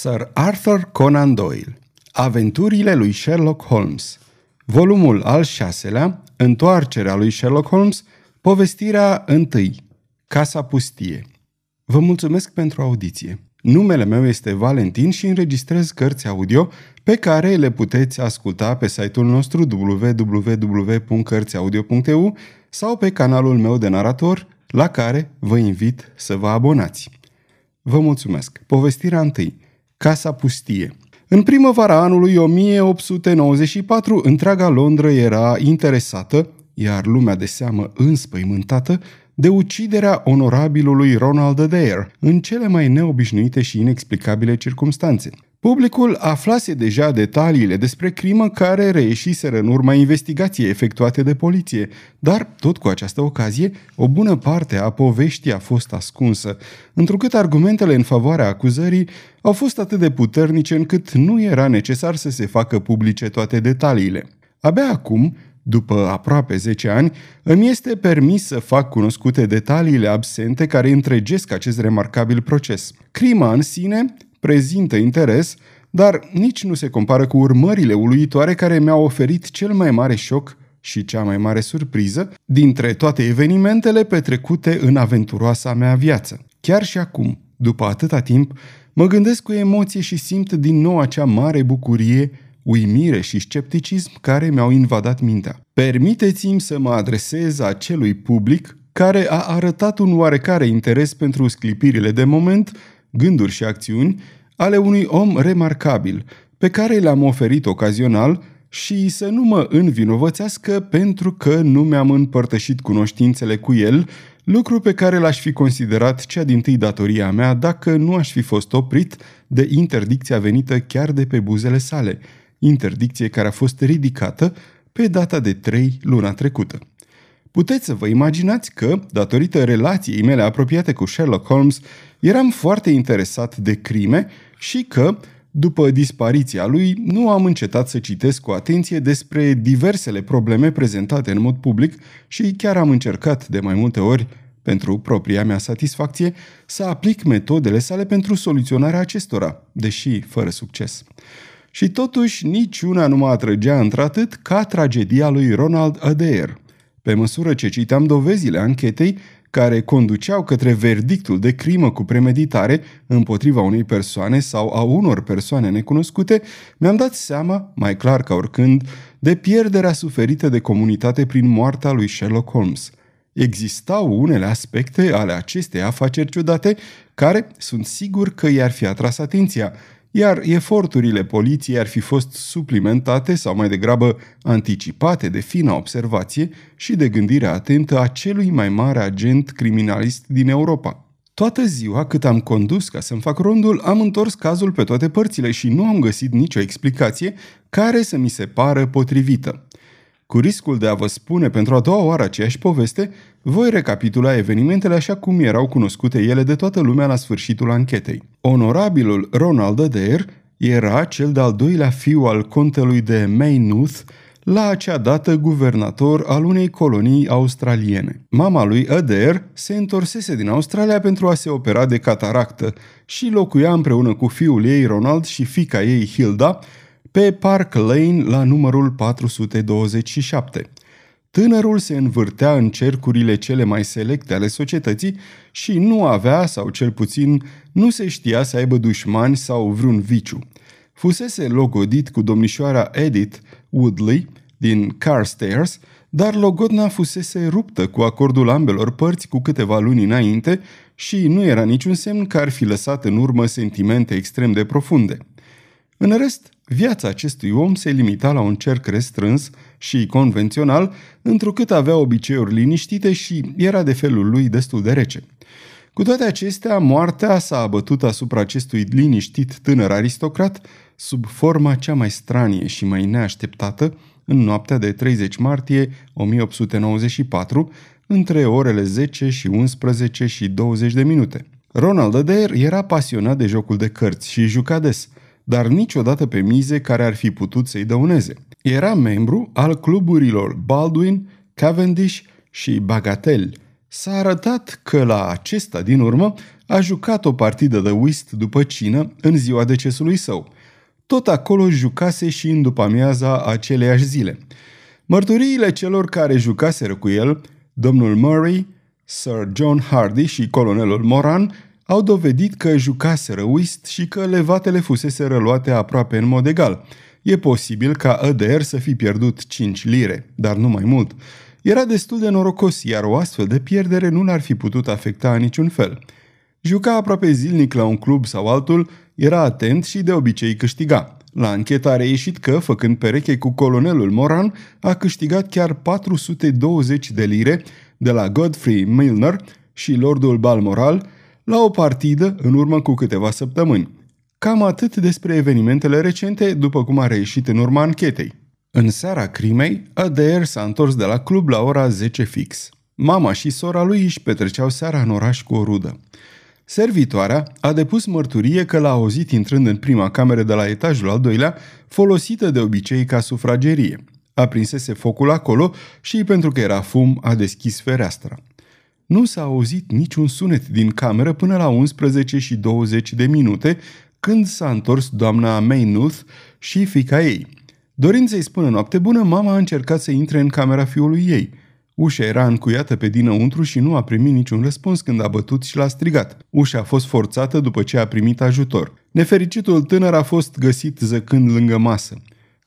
Sir Arthur Conan Doyle Aventurile lui Sherlock Holmes Volumul al șaselea Întoarcerea lui Sherlock Holmes Povestirea întâi Casa pustie Vă mulțumesc pentru audiție. Numele meu este Valentin și înregistrez cărți audio pe care le puteți asculta pe site-ul nostru www.cărțiaudio.eu sau pe canalul meu de narator, la care vă invit să vă abonați. Vă mulțumesc. Povestirea întâi. Casa pustie. În primăvara anului 1894, întreaga Londra era interesată, iar lumea de seamă înspăimântată, de uciderea onorabilului Ronald Adair în cele mai neobișnuite și inexplicabile circumstanțe. Publicul aflase deja detaliile despre crimă care reieșiseră în urma investigației efectuate de poliție, dar, tot cu această ocazie, o bună parte a poveștii a fost ascunsă, întrucât argumentele în favoarea acuzării au fost atât de puternice încât nu era necesar să se facă publice toate detaliile. Abia acum, după aproape 10 ani, îmi este permis să fac cunoscute detaliile absente care întregesc acest remarcabil proces. Crima în sine prezintă interes, dar nici nu se compară cu urmările uluitoare care mi-au oferit cel mai mare șoc și cea mai mare surpriză dintre toate evenimentele petrecute în aventuroasa mea viață. Chiar și acum, după atâta timp, mă gândesc cu emoție și simt din nou acea mare bucurie, uimire și scepticism care mi-au invadat mintea. Permiteți-mi să mă adresez acelui public care a arătat un oarecare interes pentru sclipirile de moment gânduri și acțiuni ale unui om remarcabil, pe care le-am oferit ocazional și să nu mă învinovățească pentru că nu mi-am împărtășit cunoștințele cu el, lucru pe care l-aș fi considerat cea din tâi datoria mea dacă nu aș fi fost oprit de interdicția venită chiar de pe buzele sale, interdicție care a fost ridicată pe data de 3 luna trecută. Puteți să vă imaginați că, datorită relației mele apropiate cu Sherlock Holmes, eram foarte interesat de crime și că, după dispariția lui, nu am încetat să citesc cu atenție despre diversele probleme prezentate în mod public și chiar am încercat de mai multe ori, pentru propria mea satisfacție, să aplic metodele sale pentru soluționarea acestora, deși fără succes. Și totuși niciuna nu mă atrăgea într-atât ca tragedia lui Ronald Adair. Pe măsură ce citeam dovezile anchetei, care conduceau către verdictul de crimă cu premeditare împotriva unei persoane sau a unor persoane necunoscute, mi-am dat seama, mai clar ca oricând, de pierderea suferită de comunitate prin moartea lui Sherlock Holmes. Existau unele aspecte ale acestei afaceri ciudate care sunt sigur că i-ar fi atras atenția, iar eforturile poliției ar fi fost suplimentate sau mai degrabă anticipate de fina observație și de gândire atentă a celui mai mare agent criminalist din Europa. Toată ziua cât am condus ca să-mi fac rondul, am întors cazul pe toate părțile și nu am găsit nicio explicație care să mi se pară potrivită. Cu riscul de a vă spune pentru a doua oară aceeași poveste, voi recapitula evenimentele așa cum erau cunoscute ele de toată lumea la sfârșitul anchetei. Onorabilul Ronald Adair era cel de-al doilea fiu al contelui de Maynooth, la acea dată guvernator al unei colonii australiene. Mama lui Adair se întorsese din Australia pentru a se opera de cataractă și locuia împreună cu fiul ei Ronald și fica ei Hilda pe Park Lane la numărul 427. Tânărul se învârtea în cercurile cele mai selecte ale societății și nu avea, sau cel puțin nu se știa să aibă dușmani sau vreun viciu. Fusese logodit cu domnișoara Edith Woodley din Carstairs, dar logodna fusese ruptă cu acordul ambelor părți cu câteva luni înainte și nu era niciun semn că ar fi lăsat în urmă sentimente extrem de profunde. În rest, viața acestui om se limita la un cerc restrâns și convențional, întrucât avea obiceiuri liniștite și era de felul lui destul de rece. Cu toate acestea, moartea s-a abătut asupra acestui liniștit tânăr aristocrat sub forma cea mai stranie și mai neașteptată în noaptea de 30 martie 1894, între orele 10 și 11 și 20 de minute. Ronald Adair era pasionat de jocul de cărți și juca des – dar niciodată pe mize care ar fi putut să-i dăuneze. Era membru al cluburilor Baldwin, Cavendish și Bagatelle, S-a arătat că la acesta din urmă a jucat o partidă de whist după cină în ziua decesului său. Tot acolo jucase și în după amiaza aceleiași zile. Mărturiile celor care jucaseră cu el, domnul Murray, Sir John Hardy și colonelul Moran, au dovedit că jucaseră whist și că levatele fusese răluate aproape în mod egal. E posibil ca ADR să fi pierdut 5 lire, dar nu mai mult. Era destul de norocos, iar o astfel de pierdere nu l-ar fi putut afecta în niciun fel. Juca aproape zilnic la un club sau altul, era atent și de obicei câștiga. La anchetă a reieșit că, făcând pereche cu colonelul Moran, a câștigat chiar 420 de lire de la Godfrey Milner și Lordul Balmoral la o partidă în urmă cu câteva săptămâni. Cam atât despre evenimentele recente, după cum a reieșit în urma anchetei. În seara crimei, Adair s-a întors de la club la ora 10 fix. Mama și sora lui își petreceau seara în oraș cu o rudă. Servitoarea a depus mărturie că l-a auzit intrând în prima cameră de la etajul al doilea, folosită de obicei ca sufragerie. Aprinsese focul acolo și, pentru că era fum, a deschis fereastra. Nu s-a auzit niciun sunet din cameră până la 11 și 20 de minute, când s-a întors doamna Maynuth și fica ei. Dorind să-i spună noapte bună, mama a încercat să intre în camera fiului ei – Ușa era încuiată pe dinăuntru și nu a primit niciun răspuns când a bătut și l-a strigat. Ușa a fost forțată după ce a primit ajutor. Nefericitul tânăr a fost găsit zăcând lângă masă.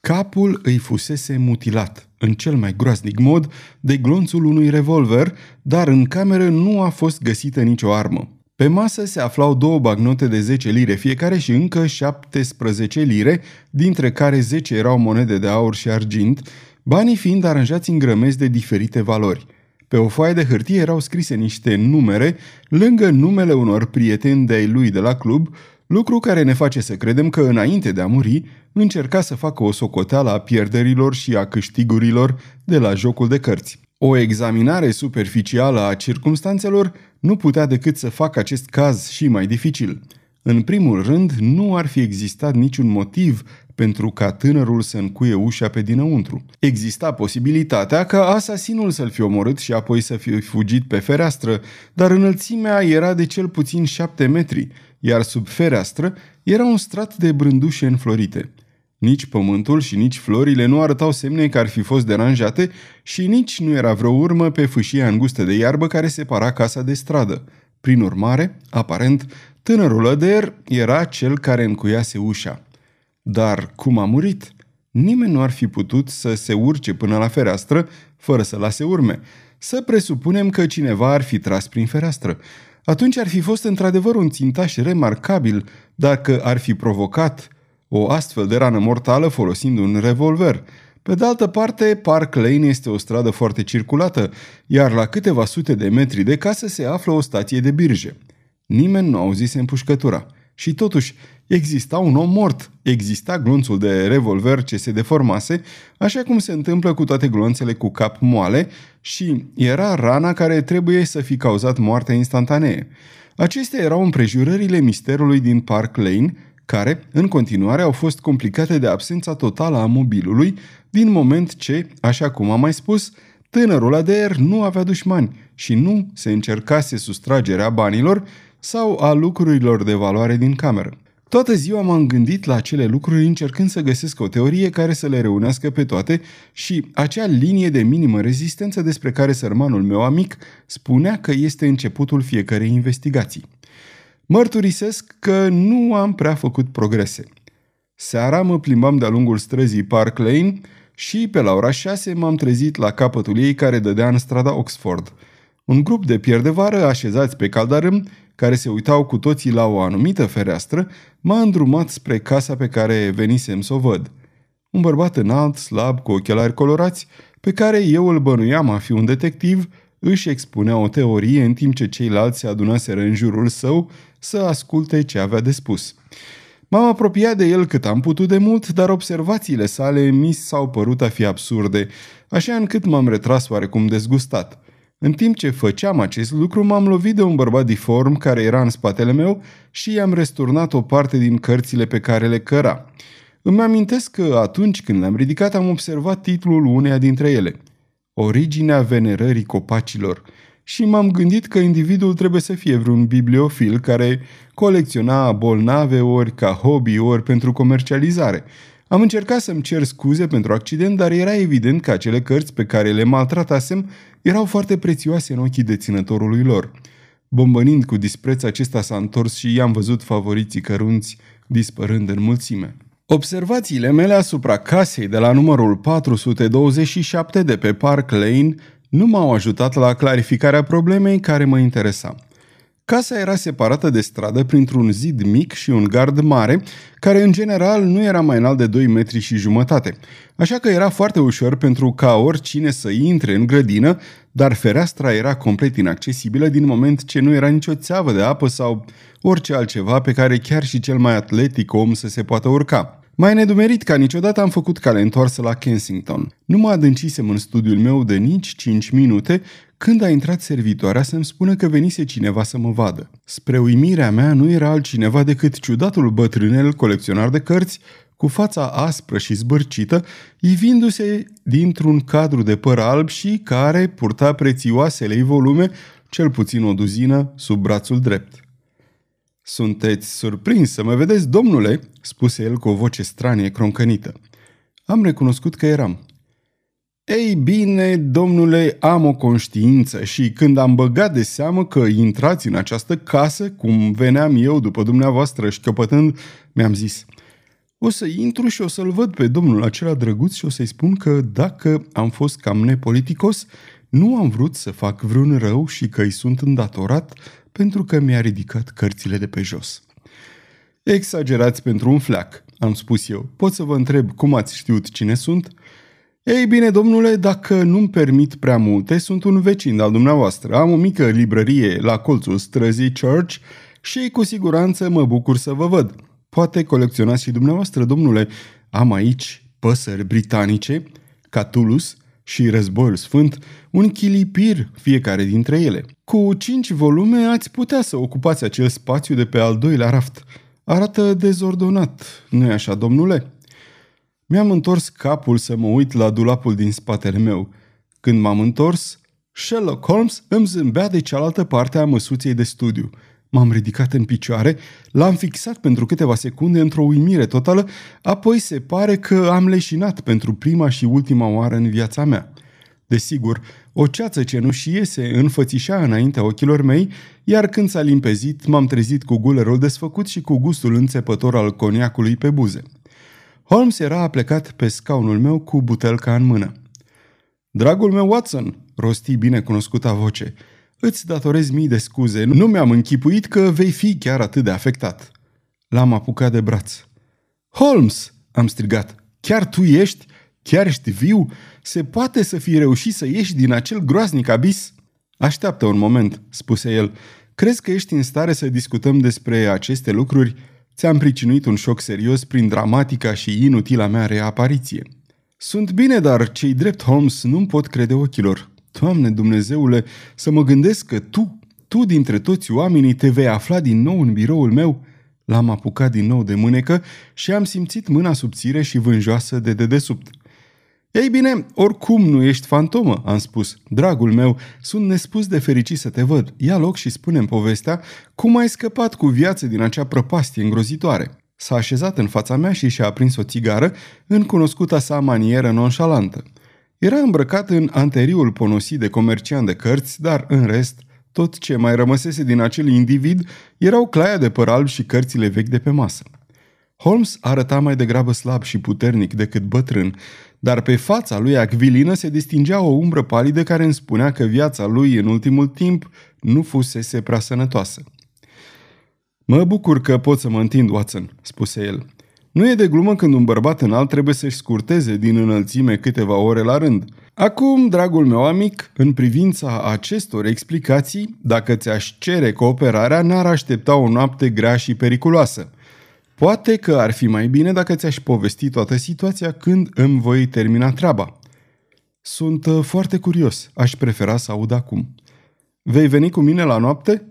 Capul îi fusese mutilat, în cel mai groaznic mod, de glonțul unui revolver, dar în cameră nu a fost găsită nicio armă. Pe masă se aflau două bagnote de 10 lire fiecare și încă 17 lire, dintre care 10 erau monede de aur și argint, banii fiind aranjați în grămezi de diferite valori. Pe o foaie de hârtie erau scrise niște numere lângă numele unor prieteni de-ai lui de la club, lucru care ne face să credem că înainte de a muri încerca să facă o socoteală a pierderilor și a câștigurilor de la jocul de cărți. O examinare superficială a circumstanțelor nu putea decât să facă acest caz și mai dificil. În primul rând, nu ar fi existat niciun motiv pentru ca tânărul să încuie ușa pe dinăuntru. Exista posibilitatea ca asasinul să-l fi omorât și apoi să fi fugit pe fereastră, dar înălțimea era de cel puțin șapte metri, iar sub fereastră era un strat de brândușe înflorite. Nici pământul și nici florile nu arătau semne că ar fi fost deranjate și nici nu era vreo urmă pe fâșia îngustă de iarbă care separa casa de stradă. Prin urmare, aparent, tânărul Adair era cel care încuiase ușa. Dar cum a murit? Nimeni nu ar fi putut să se urce până la fereastră fără să lase urme. Să presupunem că cineva ar fi tras prin fereastră. Atunci ar fi fost într-adevăr un țintaș remarcabil dacă ar fi provocat o astfel de rană mortală folosind un revolver. Pe de altă parte, Park Lane este o stradă foarte circulată, iar la câteva sute de metri de casă se află o stație de birje. Nimeni nu auzise împușcătura. Și totuși, exista un om mort. Exista glonțul de revolver ce se deformase, așa cum se întâmplă cu toate glonțele cu cap moale și era rana care trebuie să fi cauzat moartea instantanee. Acestea erau împrejurările misterului din Park Lane, care, în continuare, au fost complicate de absența totală a mobilului, din moment ce, așa cum am mai spus, tânărul ADR nu avea dușmani și nu se încercase sustragerea banilor, sau a lucrurilor de valoare din cameră. Toată ziua m-am gândit la acele lucruri încercând să găsesc o teorie care să le reunească pe toate și acea linie de minimă rezistență despre care sărmanul meu amic spunea că este începutul fiecarei investigații. Mărturisesc că nu am prea făcut progrese. Seara mă plimbam de-a lungul străzii Park Lane și pe la ora 6 m-am trezit la capătul ei care dădea în strada Oxford. Un grup de pierde vară așezați pe caldarâm care se uitau cu toții la o anumită fereastră, m-a îndrumat spre casa pe care venisem să o văd. Un bărbat înalt, slab, cu ochelari colorați, pe care eu îl bănuiam a fi un detectiv, își expunea o teorie în timp ce ceilalți se adunaseră în jurul său să asculte ce avea de spus. M-am apropiat de el cât am putut de mult, dar observațiile sale mi s-au părut a fi absurde, așa încât m-am retras oarecum dezgustat. În timp ce făceam acest lucru, m-am lovit de un bărbat diform care era în spatele meu și i-am resturnat o parte din cărțile pe care le căra. Îmi amintesc că atunci când le-am ridicat am observat titlul uneia dintre ele. Originea venerării copacilor. și m-am gândit că individul trebuie să fie vreun bibliofil care colecționa bolnave ori ca hobby, ori pentru comercializare. Am încercat să-mi cer scuze pentru accident, dar era evident că acele cărți pe care le maltratasem erau foarte prețioase în ochii deținătorului lor. Bombănind cu dispreț, acesta s-a întors și i-am văzut favoriții cărunți dispărând în mulțime. Observațiile mele asupra casei de la numărul 427 de pe Park Lane nu m-au ajutat la clarificarea problemei care mă interesa. Casa era separată de stradă printr-un zid mic și un gard mare, care în general nu era mai înalt de 2 metri și jumătate. Așa că era foarte ușor pentru ca oricine să intre în grădină, dar fereastra era complet inaccesibilă din moment ce nu era nicio țeavă de apă sau orice altceva pe care chiar și cel mai atletic om să se poată urca. Mai nedumerit ca niciodată am făcut cale întoarsă la Kensington. Nu mă adâncisem în studiul meu de nici 5 minute când a intrat servitoarea să-mi spună că venise cineva să mă vadă. Spre uimirea mea nu era altcineva decât ciudatul bătrânel colecționar de cărți, cu fața aspră și zbârcită, ivindu-se dintr-un cadru de păr alb și care purta prețioasele volume, cel puțin o duzină, sub brațul drept. Sunteți surprins să mă vedeți, domnule?" spuse el cu o voce stranie croncănită. Am recunoscut că eram. Ei bine, domnule, am o conștiință și când am băgat de seamă că intrați în această casă, cum veneam eu după dumneavoastră și căpătând, mi-am zis, o să intru și o să-l văd pe domnul acela drăguț și o să-i spun că dacă am fost cam nepoliticos, nu am vrut să fac vreun rău și că îi sunt îndatorat pentru că mi-a ridicat cărțile de pe jos. Exagerați pentru un fleac, am spus eu. Pot să vă întreb cum ați știut cine sunt? Ei bine, domnule, dacă nu-mi permit prea multe, sunt un vecin al dumneavoastră. Am o mică librărie la colțul străzii Church și cu siguranță mă bucur să vă văd. Poate colecționați și dumneavoastră, domnule. Am aici păsări britanice, Catulus și Războiul Sfânt, un chilipir fiecare dintre ele. Cu cinci volume ați putea să ocupați acel spațiu de pe al doilea raft. Arată dezordonat, nu-i așa, domnule? Mi-am întors capul să mă uit la dulapul din spatele meu. Când m-am întors, Sherlock Holmes îmi zâmbea de cealaltă parte a măsuței de studiu. M-am ridicat în picioare, l-am fixat pentru câteva secunde într-o uimire totală, apoi se pare că am leșinat pentru prima și ultima oară în viața mea. Desigur, o ceață cenușie se înfățișa înaintea ochilor mei, iar când s-a limpezit, m-am trezit cu gulerul desfăcut și cu gustul înțepător al coniacului pe buze. Holmes era aplecat pe scaunul meu cu butelca în mână. Dragul meu Watson, rosti bine cunoscuta voce, îți datorez mii de scuze, nu mi-am închipuit că vei fi chiar atât de afectat. L-am apucat de braț. Holmes, am strigat, chiar tu ești? Chiar ești viu? Se poate să fi reușit să ieși din acel groaznic abis? Așteaptă un moment, spuse el. Crezi că ești în stare să discutăm despre aceste lucruri? Ți-am pricinuit un șoc serios prin dramatica și inutila mea reapariție. Sunt bine, dar cei drept Holmes nu-mi pot crede ochilor. Doamne Dumnezeule, să mă gândesc că tu, tu dintre toți oamenii te vei afla din nou în biroul meu? L-am apucat din nou de mânecă și am simțit mâna subțire și vânjoasă de dedesubt. Ei bine, oricum nu ești fantomă, am spus. Dragul meu, sunt nespus de fericit să te văd. Ia loc și spune povestea cum ai scăpat cu viață din acea prăpastie îngrozitoare. S-a așezat în fața mea și și-a aprins o țigară în cunoscuta sa manieră nonșalantă. Era îmbrăcat în anteriul ponosit de comerciant de cărți, dar în rest, tot ce mai rămăsese din acel individ erau claia de păr alb și cărțile vechi de pe masă. Holmes arăta mai degrabă slab și puternic decât bătrân, dar pe fața lui acvilină se distingea o umbră palidă care îmi spunea că viața lui în ultimul timp nu fusese prea sănătoasă. Mă bucur că pot să mă întind, Watson," spuse el. Nu e de glumă când un bărbat înalt trebuie să-și scurteze din înălțime câteva ore la rând. Acum, dragul meu amic, în privința acestor explicații, dacă ți-aș cere cooperarea, n-ar aștepta o noapte grea și periculoasă. Poate că ar fi mai bine dacă ți-aș povesti toată situația când îmi voi termina treaba. Sunt uh, foarte curios. Aș prefera să aud acum. Vei veni cu mine la noapte?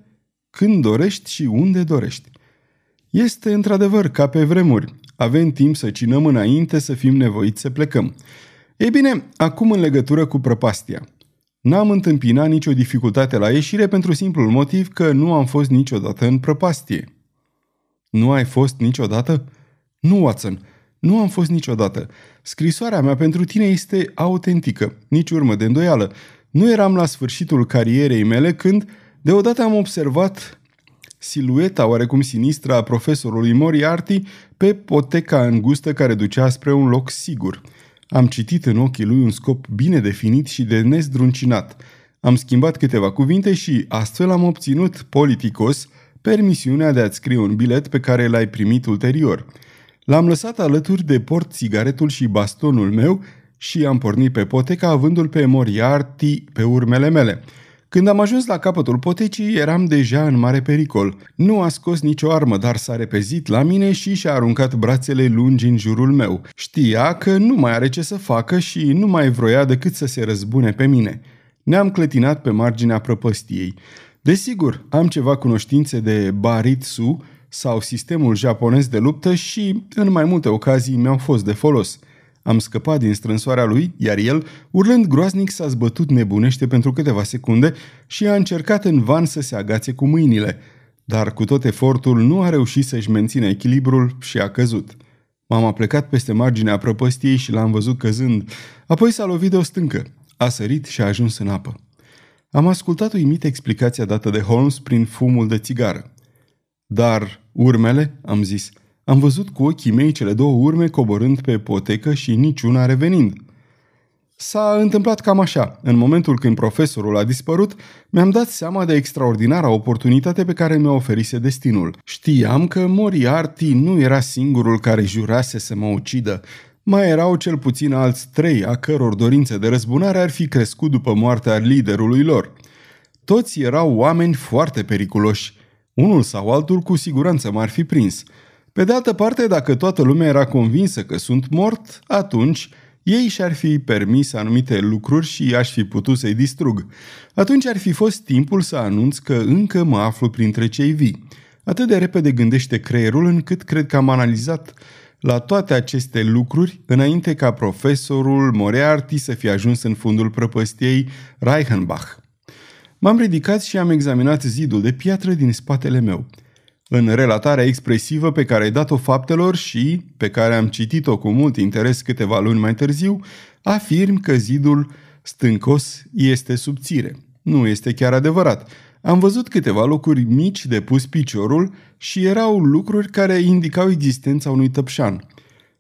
Când dorești și unde dorești. Este într-adevăr ca pe vremuri. Avem timp să cinăm înainte să fim nevoiți să plecăm. Ei bine, acum în legătură cu prăpastia. N-am întâmpinat nicio dificultate la ieșire pentru simplul motiv că nu am fost niciodată în prăpastie. Nu ai fost niciodată? Nu, Watson, nu am fost niciodată. Scrisoarea mea pentru tine este autentică, nici urmă de îndoială. Nu eram la sfârșitul carierei mele când deodată am observat silueta oarecum sinistră a profesorului Moriarty pe poteca îngustă care ducea spre un loc sigur. Am citit în ochii lui un scop bine definit și de nezdruncinat. Am schimbat câteva cuvinte și astfel am obținut, politicos, permisiunea de a-ți scrie un bilet pe care l-ai primit ulterior. L-am lăsat alături de port țigaretul și bastonul meu și am pornit pe poteca avându-l pe Moriarty pe urmele mele – când am ajuns la capătul potecii, eram deja în mare pericol. Nu a scos nicio armă, dar s-a repezit la mine și și-a aruncat brațele lungi în jurul meu. Știa că nu mai are ce să facă și nu mai vroia decât să se răzbune pe mine. Ne-am clătinat pe marginea prăpăstiei. Desigur, am ceva cunoștințe de Baritsu sau sistemul japonez de luptă și, în mai multe ocazii, mi-au fost de folos – am scăpat din strânsoarea lui, iar el, urlând groaznic, s-a zbătut nebunește pentru câteva secunde și a încercat în van să se agațe cu mâinile. Dar cu tot efortul nu a reușit să-și mențină echilibrul și a căzut. M-am plecat peste marginea prăpăstiei și l-am văzut căzând. Apoi s-a lovit de o stâncă. A sărit și a ajuns în apă. Am ascultat uimit explicația dată de Holmes prin fumul de țigară. Dar urmele, am zis, am văzut cu ochii mei cele două urme coborând pe potecă și niciuna revenind. S-a întâmplat cam așa. În momentul când profesorul a dispărut, mi-am dat seama de extraordinara oportunitate pe care mi-a oferise destinul. Știam că Moriarty nu era singurul care jurase să mă ucidă. Mai erau cel puțin alți trei, a căror dorințe de răzbunare ar fi crescut după moartea liderului lor. Toți erau oameni foarte periculoși. Unul sau altul cu siguranță m-ar fi prins – pe de altă parte, dacă toată lumea era convinsă că sunt mort, atunci ei și-ar fi permis anumite lucruri și aș fi putut să-i distrug. Atunci ar fi fost timpul să anunț că încă mă aflu printre cei vii. Atât de repede gândește creierul încât cred că am analizat la toate aceste lucruri înainte ca profesorul Moriarty să fie ajuns în fundul prăpăstiei Reichenbach. M-am ridicat și am examinat zidul de piatră din spatele meu – în relatarea expresivă pe care ai dat-o faptelor și pe care am citit-o cu mult interes câteva luni mai târziu, afirm că zidul stâncos este subțire. Nu este chiar adevărat. Am văzut câteva locuri mici de pus piciorul și erau lucruri care indicau existența unui tăpșan.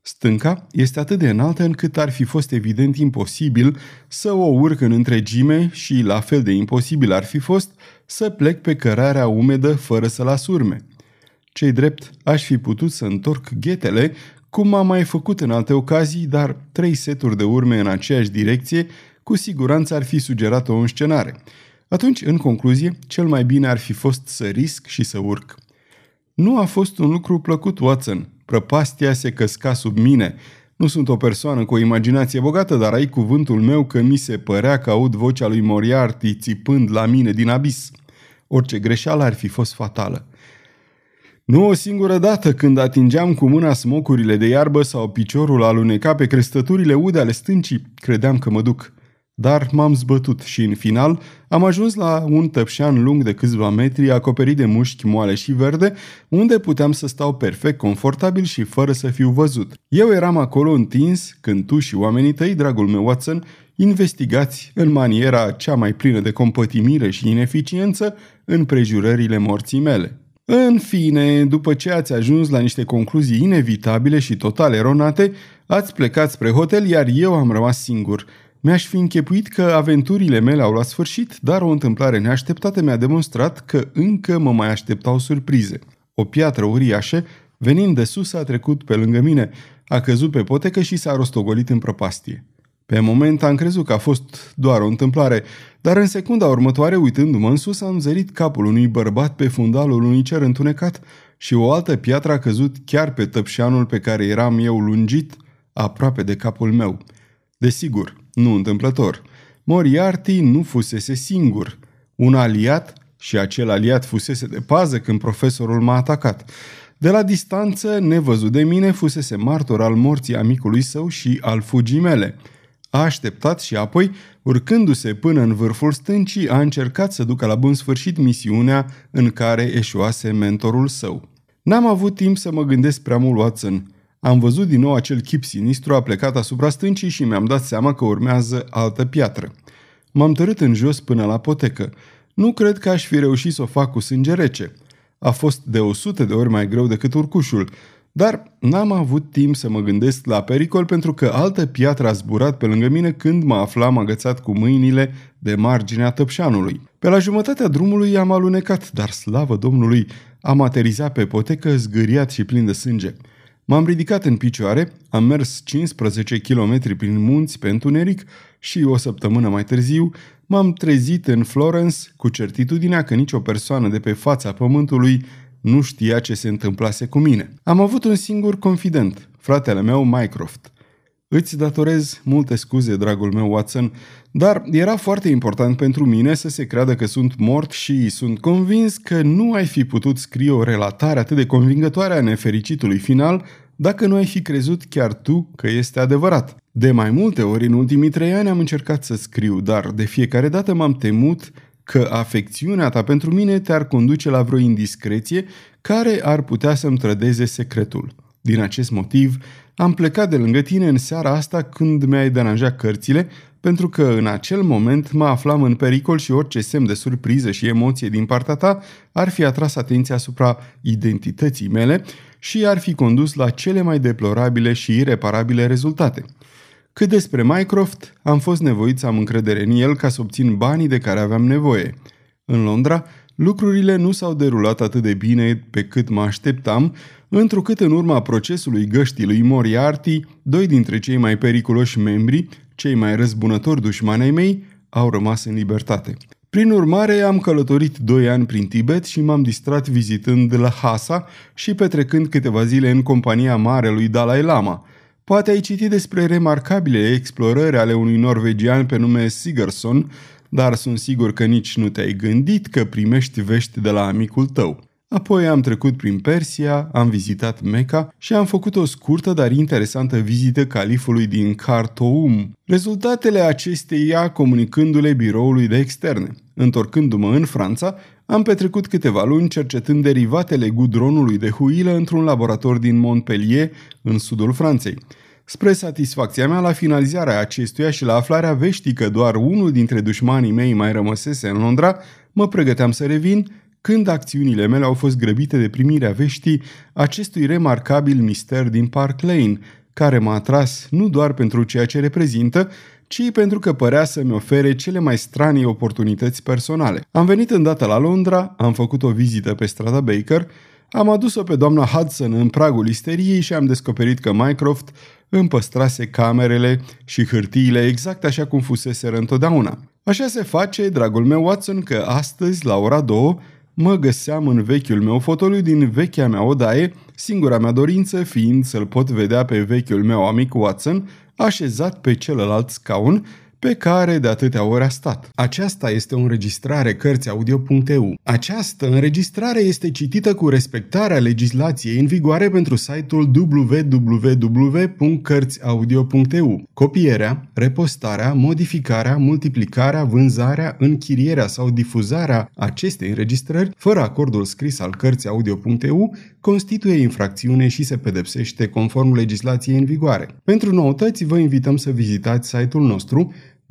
Stânca este atât de înaltă încât ar fi fost evident imposibil să o urc în întregime și la fel de imposibil ar fi fost să plec pe cărarea umedă fără să las urme. Cei drept, aș fi putut să întorc ghetele, cum am mai făcut în alte ocazii, dar trei seturi de urme în aceeași direcție cu siguranță ar fi sugerat o înscenare. Atunci, în concluzie, cel mai bine ar fi fost să risc și să urc. Nu a fost un lucru plăcut, Watson. Prăpastia se căsca sub mine. Nu sunt o persoană cu o imaginație bogată, dar ai cuvântul meu că mi se părea că aud vocea lui Moriarty țipând la mine din abis. Orice greșeală ar fi fost fatală. Nu o singură dată când atingeam cu mâna smocurile de iarbă sau piciorul aluneca pe crestăturile ude ale stâncii, credeam că mă duc. Dar m-am zbătut și în final am ajuns la un tăpșan lung de câțiva metri acoperit de mușchi moale și verde, unde puteam să stau perfect confortabil și fără să fiu văzut. Eu eram acolo întins când tu și oamenii tăi, dragul meu Watson, investigați în maniera cea mai plină de compătimire și ineficiență în prejurările morții mele. În fine, după ce ați ajuns la niște concluzii inevitabile și total eronate, ați plecat spre hotel, iar eu am rămas singur. Mi-aș fi închepuit că aventurile mele au luat sfârșit, dar o întâmplare neașteptată mi-a demonstrat că încă mă mai așteptau surprize. O piatră uriașă, venind de sus, a trecut pe lângă mine, a căzut pe potecă și s-a rostogolit în prăpastie. Pe moment am crezut că a fost doar o întâmplare, dar în secunda următoare, uitându-mă în sus, am zărit capul unui bărbat pe fundalul unui cer întunecat și o altă piatră a căzut chiar pe tăpșanul pe care eram eu lungit, aproape de capul meu. Desigur, nu întâmplător. Moriarty nu fusese singur. Un aliat, și acel aliat fusese de pază când profesorul m-a atacat. De la distanță, nevăzut de mine, fusese martor al morții amicului său și al fugii mele – A așteptat și apoi, urcându-se până în vârful stâncii, a încercat să ducă la bun sfârșit misiunea în care eșuase mentorul său. N-am avut timp să mă gândesc prea mult, Watson. Am văzut din nou acel chip sinistru a plecat asupra stâncii și mi-am dat seama că urmează altă piatră. M-am tărât în jos până la potecă. Nu cred că aș fi reușit să o fac cu sânge rece. A fost de o sută de ori mai greu decât urcușul, dar n-am avut timp să mă gândesc la pericol pentru că altă piatră a zburat pe lângă mine când mă aflam agățat cu mâinile de marginea tăpșanului. Pe la jumătatea drumului am alunecat, dar slavă Domnului, am aterizat pe potecă zgâriat și plin de sânge. M-am ridicat în picioare, am mers 15 km prin munți pe întuneric și o săptămână mai târziu m-am trezit în Florence cu certitudinea că nicio persoană de pe fața pământului nu știa ce se întâmplase cu mine. Am avut un singur confident, fratele meu Mycroft. Îți datorez multe scuze, dragul meu Watson, dar era foarte important pentru mine să se creadă că sunt mort și sunt convins că nu ai fi putut scrie o relatare atât de convingătoare a nefericitului final dacă nu ai fi crezut chiar tu că este adevărat. De mai multe ori în ultimii trei ani am încercat să scriu, dar de fiecare dată m-am temut că afecțiunea ta pentru mine te-ar conduce la vreo indiscreție care ar putea să-mi trădeze secretul. Din acest motiv, am plecat de lângă tine în seara asta când mi-ai deranjat cărțile, pentru că în acel moment mă aflam în pericol și orice semn de surpriză și emoție din partea ta ar fi atras atenția asupra identității mele și ar fi condus la cele mai deplorabile și ireparabile rezultate. Cât despre Mycroft, am fost nevoit să am încredere în el ca să obțin banii de care aveam nevoie. În Londra, lucrurile nu s-au derulat atât de bine pe cât mă așteptam, întrucât în urma procesului găștii lui Moriarty, doi dintre cei mai periculoși membri, cei mai răzbunători dușmanei mei, au rămas în libertate. Prin urmare, am călătorit doi ani prin Tibet și m-am distrat vizitând Lhasa și petrecând câteva zile în compania marelui Dalai Lama – Poate ai citit despre remarcabile explorări ale unui norvegian pe nume Sigerson, dar sunt sigur că nici nu te-ai gândit că primești vești de la amicul tău. Apoi am trecut prin Persia, am vizitat Mecca și am făcut o scurtă, dar interesantă vizită califului din Khartoum. Rezultatele acesteia comunicându-le biroului de externe. Întorcându-mă în Franța, am petrecut câteva luni cercetând derivatele gudronului de huilă într-un laborator din Montpellier, în sudul Franței. Spre satisfacția mea, la finalizarea acestuia și la aflarea veștii că doar unul dintre dușmanii mei mai rămăsese în Londra, mă pregăteam să revin, când acțiunile mele au fost grăbite de primirea veștii acestui remarcabil mister din Park Lane, care m-a atras nu doar pentru ceea ce reprezintă, ci pentru că părea să-mi ofere cele mai stranii oportunități personale. Am venit îndată la Londra, am făcut o vizită pe strada Baker, am adus-o pe doamna Hudson în pragul isteriei și am descoperit că Mycroft îmi păstrase camerele și hârtiile exact așa cum fusese întotdeauna. Așa se face, dragul meu Watson, că astăzi, la ora 2, mă găseam în vechiul meu fotoliu din vechea mea odaie, singura mea dorință fiind să-l pot vedea pe vechiul meu amic Watson, așezat pe celălalt scaun pe care de atâtea ori a stat. Aceasta este o înregistrare Cărțiaudio.eu. Această înregistrare este citită cu respectarea legislației în vigoare pentru site-ul www.cărțiaudio.eu. Copierea, repostarea, modificarea, multiplicarea, vânzarea, închirierea sau difuzarea acestei înregistrări, fără acordul scris al Cărțiaudio.eu, constituie infracțiune și se pedepsește conform legislației în vigoare. Pentru noutăți, vă invităm să vizitați site-ul nostru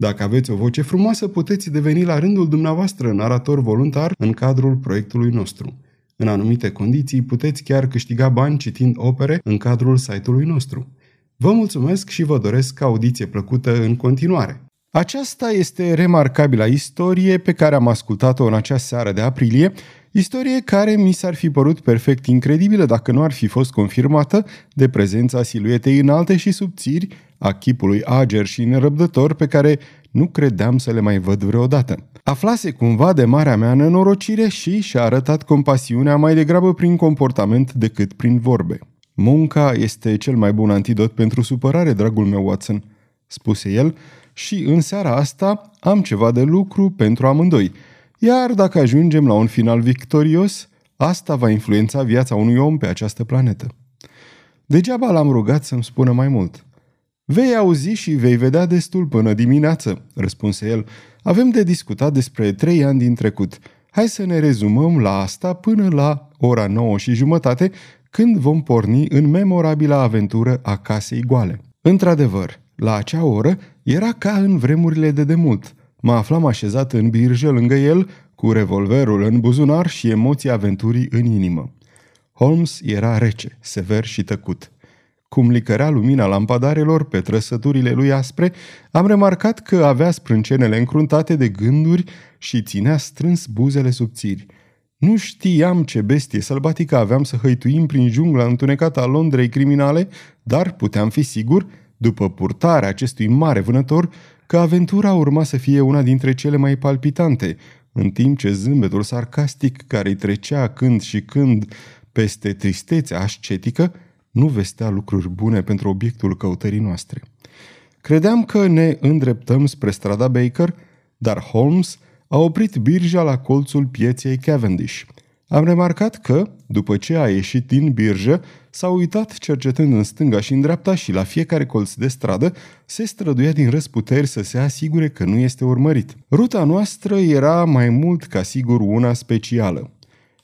dacă aveți o voce frumoasă, puteți deveni la rândul dumneavoastră narator voluntar în cadrul proiectului nostru. În anumite condiții, puteți chiar câștiga bani citind opere în cadrul site-ului nostru. Vă mulțumesc și vă doresc audiție plăcută în continuare. Aceasta este remarcabila istorie pe care am ascultat-o în acea seară de aprilie, istorie care mi s-ar fi părut perfect incredibilă dacă nu ar fi fost confirmată de prezența siluetei înalte și subțiri a chipului ager și nerăbdător pe care nu credeam să le mai văd vreodată. Aflase cumva de marea mea nenorocire și și-a arătat compasiunea mai degrabă prin comportament decât prin vorbe. Munca este cel mai bun antidot pentru supărare, dragul meu Watson, spuse el, și în seara asta am ceva de lucru pentru amândoi. Iar dacă ajungem la un final victorios, asta va influența viața unui om pe această planetă. Degeaba l-am rugat să-mi spună mai mult. Vei auzi și vei vedea destul până dimineață, răspunse el. Avem de discutat despre trei ani din trecut. Hai să ne rezumăm la asta până la ora nouă și jumătate, când vom porni în memorabila aventură a casei goale. Într-adevăr, la acea oră era ca în vremurile de demult. Mă aflam așezat în birjă lângă el, cu revolverul în buzunar și emoții aventurii în inimă. Holmes era rece, sever și tăcut. Cum licărea lumina lampadarelor pe trăsăturile lui aspre, am remarcat că avea sprâncenele încruntate de gânduri și ținea strâns buzele subțiri. Nu știam ce bestie sălbatică aveam să hăituim prin jungla întunecată a Londrei criminale, dar puteam fi sigur, după purtarea acestui mare vânător, că aventura urma să fie una dintre cele mai palpitante, în timp ce zâmbetul sarcastic care îi trecea când și când peste tristețea ascetică nu vestea lucruri bune pentru obiectul căutării noastre. Credeam că ne îndreptăm spre strada Baker, dar Holmes a oprit birja la colțul pieței Cavendish. Am remarcat că, după ce a ieșit din birjă, s-a uitat cercetând în stânga și în dreapta și la fiecare colț de stradă se străduia din răsputeri să se asigure că nu este urmărit. Ruta noastră era mai mult ca sigur una specială.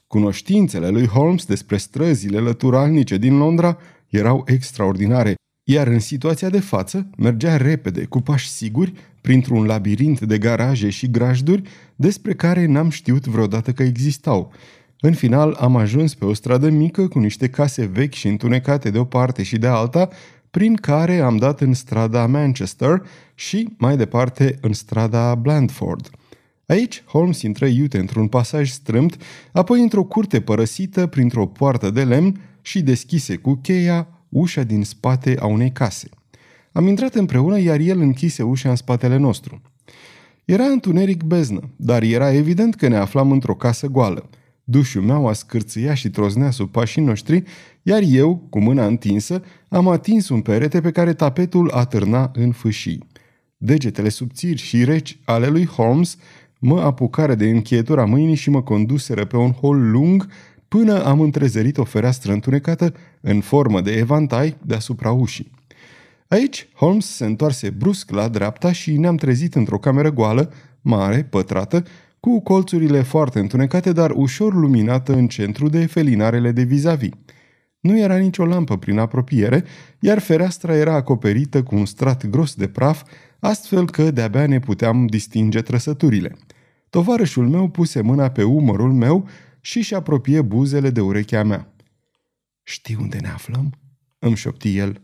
Cunoștințele lui Holmes despre străzile lăturalnice din Londra erau extraordinare, iar în situația de față mergea repede, cu pași siguri, printr-un labirint de garaje și grajduri despre care n-am știut vreodată că existau. În final am ajuns pe o stradă mică cu niște case vechi și întunecate de o parte și de alta, prin care am dat în strada Manchester și, mai departe, în strada Blandford – Aici, Holmes intră iute într-un pasaj strâmt, apoi într-o curte părăsită printr-o poartă de lemn și deschise cu cheia ușa din spate a unei case. Am intrat împreună, iar el închise ușa în spatele nostru. Era întuneric beznă, dar era evident că ne aflam într-o casă goală. Dușul meu a scârțâia și troznea sub pașii noștri, iar eu, cu mâna întinsă, am atins un perete pe care tapetul atârna în fâșii. Degetele subțiri și reci ale lui Holmes mă apucară de încheietura mâinii și mă conduseră pe un hol lung până am întrezărit o fereastră întunecată în formă de evantai deasupra ușii. Aici, Holmes se întoarse brusc la dreapta și ne-am trezit într-o cameră goală, mare, pătrată, cu colțurile foarte întunecate, dar ușor luminată în centru de felinarele de vis-a-vis. Nu era nicio lampă prin apropiere, iar fereastra era acoperită cu un strat gros de praf, astfel că de-abia ne puteam distinge trăsăturile. Tovarășul meu puse mâna pe umărul meu și și apropie buzele de urechea mea. Știi unde ne aflăm?" îmi șopti el.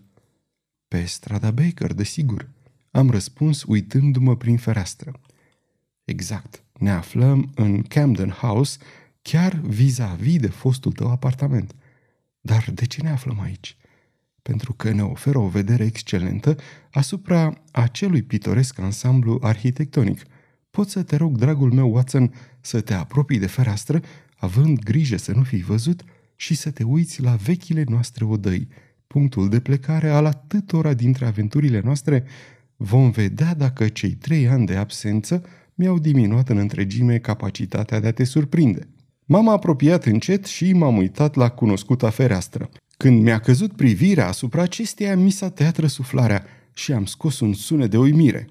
Pe strada Baker, desigur. Am răspuns uitându-mă prin fereastră. Exact. Ne aflăm în Camden House, chiar vis-a-vis de fostul tău apartament. Dar de ce ne aflăm aici? Pentru că ne oferă o vedere excelentă asupra acelui pitoresc ansamblu arhitectonic. Pot să te rog, dragul meu Watson, să te apropii de fereastră, având grijă să nu fii văzut și să te uiți la vechile noastre odăi, punctul de plecare al atâtora dintre aventurile noastre, vom vedea dacă cei trei ani de absență mi-au diminuat în întregime capacitatea de a te surprinde. M-am apropiat încet și m-am uitat la cunoscuta fereastră. Când mi-a căzut privirea asupra acesteia, mi s-a tăiat răsuflarea și am scos un sunet de uimire.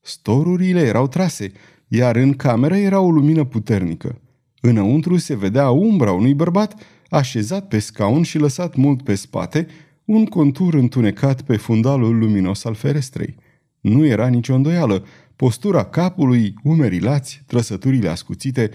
Storurile erau trase, iar în cameră era o lumină puternică. Înăuntru se vedea umbra unui bărbat așezat pe scaun și lăsat mult pe spate, un contur întunecat pe fundalul luminos al ferestrei. Nu era nicio îndoială. Postura capului, umerii lați, trăsăturile ascuțite,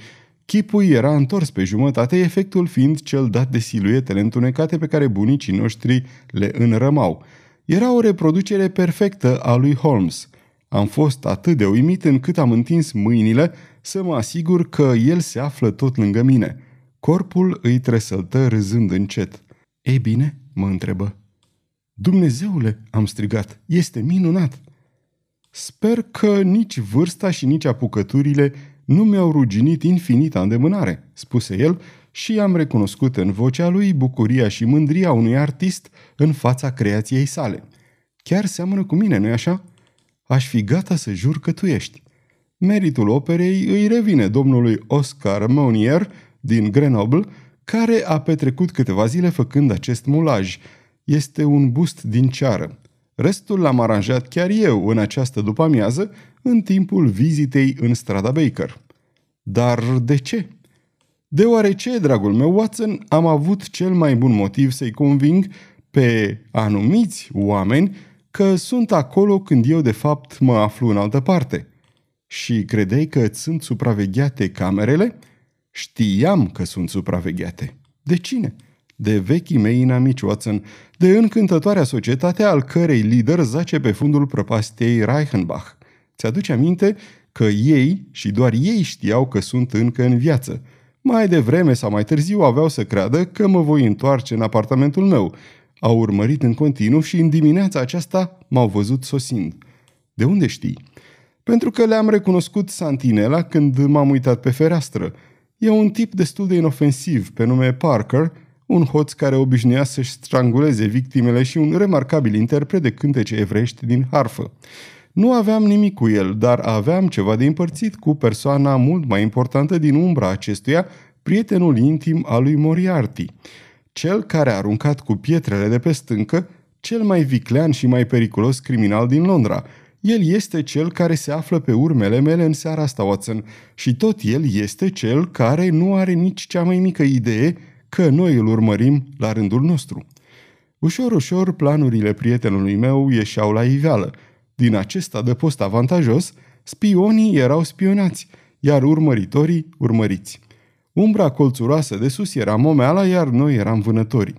chipul era întors pe jumătate, efectul fiind cel dat de siluetele întunecate pe care bunicii noștri le înrămau. Era o reproducere perfectă a lui Holmes. Am fost atât de uimit încât am întins mâinile să mă asigur că el se află tot lângă mine. Corpul îi tresăltă râzând încet. Ei bine?" mă întrebă. Dumnezeule!" am strigat. Este minunat!" Sper că nici vârsta și nici apucăturile nu mi-au ruginit infinita îndemânare, spuse el și am recunoscut în vocea lui bucuria și mândria unui artist în fața creației sale. Chiar seamănă cu mine, nu-i așa? Aș fi gata să jur că tu ești. Meritul operei îi revine domnului Oscar Monier din Grenoble, care a petrecut câteva zile făcând acest mulaj. Este un bust din ceară. Restul l-am aranjat chiar eu în această după-amiază, în timpul vizitei în strada Baker. Dar de ce? Deoarece, dragul meu Watson, am avut cel mai bun motiv să-i conving pe anumiți oameni că sunt acolo când eu de fapt mă aflu în altă parte. Și credeai că îți sunt supravegheate camerele? Știam că sunt supravegheate. De cine? De vechii mei inamici, Watson, de încântătoarea societate al cărei lider zace pe fundul prăpastiei Reichenbach. Ți-aduce aminte că ei și doar ei știau că sunt încă în viață. Mai devreme sau mai târziu aveau să creadă că mă voi întoarce în apartamentul meu. Au urmărit în continuu și în dimineața aceasta m-au văzut sosind. De unde știi? Pentru că le-am recunoscut santinela când m-am uitat pe fereastră. E un tip destul de inofensiv, pe nume Parker, un hoț care obișnuia să-și stranguleze victimele și un remarcabil interpret de cântece evrești din harfă. Nu aveam nimic cu el, dar aveam ceva de împărțit cu persoana mult mai importantă din umbra acestuia, prietenul intim al lui Moriarty. Cel care a aruncat cu pietrele de pe stâncă, cel mai viclean și mai periculos criminal din Londra. El este cel care se află pe urmele mele în seara asta, Watson, și tot el este cel care nu are nici cea mai mică idee că noi îl urmărim la rândul nostru. Ușor, ușor, planurile prietenului meu ieșeau la iveală. Din acest adăpost avantajos, spionii erau spionați, iar urmăritorii urmăriți. Umbra colțuroasă de sus era momeala, iar noi eram vânătorii.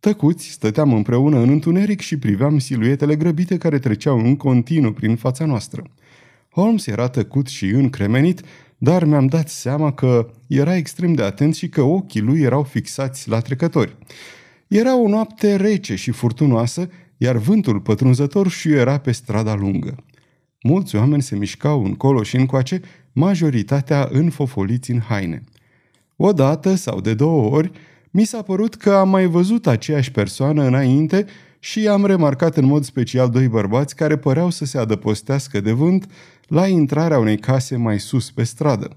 Tăcuți, stăteam împreună în întuneric și priveam siluetele grăbite care treceau în continuu prin fața noastră. Holmes era tăcut și încremenit, dar mi-am dat seama că era extrem de atent și că ochii lui erau fixați la trecători. Era o noapte rece și furtunoasă, iar vântul pătrunzător și era pe strada lungă. Mulți oameni se mișcau încolo și încoace, majoritatea înfofoliți în haine. Odată sau de două ori, mi s-a părut că am mai văzut aceeași persoană înainte și am remarcat în mod special doi bărbați care păreau să se adăpostească de vânt la intrarea unei case mai sus pe stradă.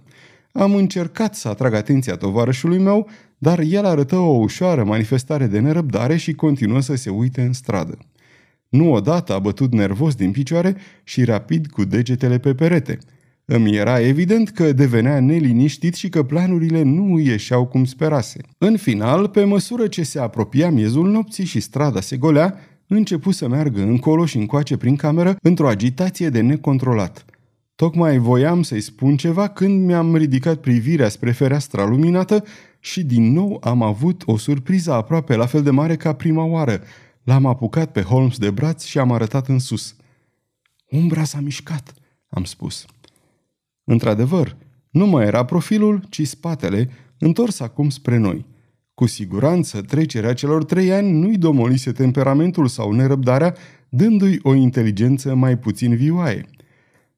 Am încercat să atrag atenția tovarășului meu, dar el arătă o ușoară manifestare de nerăbdare și continuă să se uite în stradă. Nu odată a bătut nervos din picioare și rapid cu degetele pe perete. Îmi era evident că devenea neliniștit și că planurile nu îi ieșeau cum sperase. În final, pe măsură ce se apropia miezul nopții și strada se golea, începu să meargă încolo și încoace prin cameră într-o agitație de necontrolat. Tocmai voiam să-i spun ceva când mi-am ridicat privirea spre fereastra luminată și din nou am avut o surpriză aproape la fel de mare ca prima oară. L-am apucat pe Holmes de braț și am arătat în sus. Umbra s-a mișcat, am spus. Într-adevăr, nu mai era profilul, ci spatele, întors acum spre noi. Cu siguranță, trecerea celor trei ani nu-i domolise temperamentul sau nerăbdarea, dându-i o inteligență mai puțin vioaie –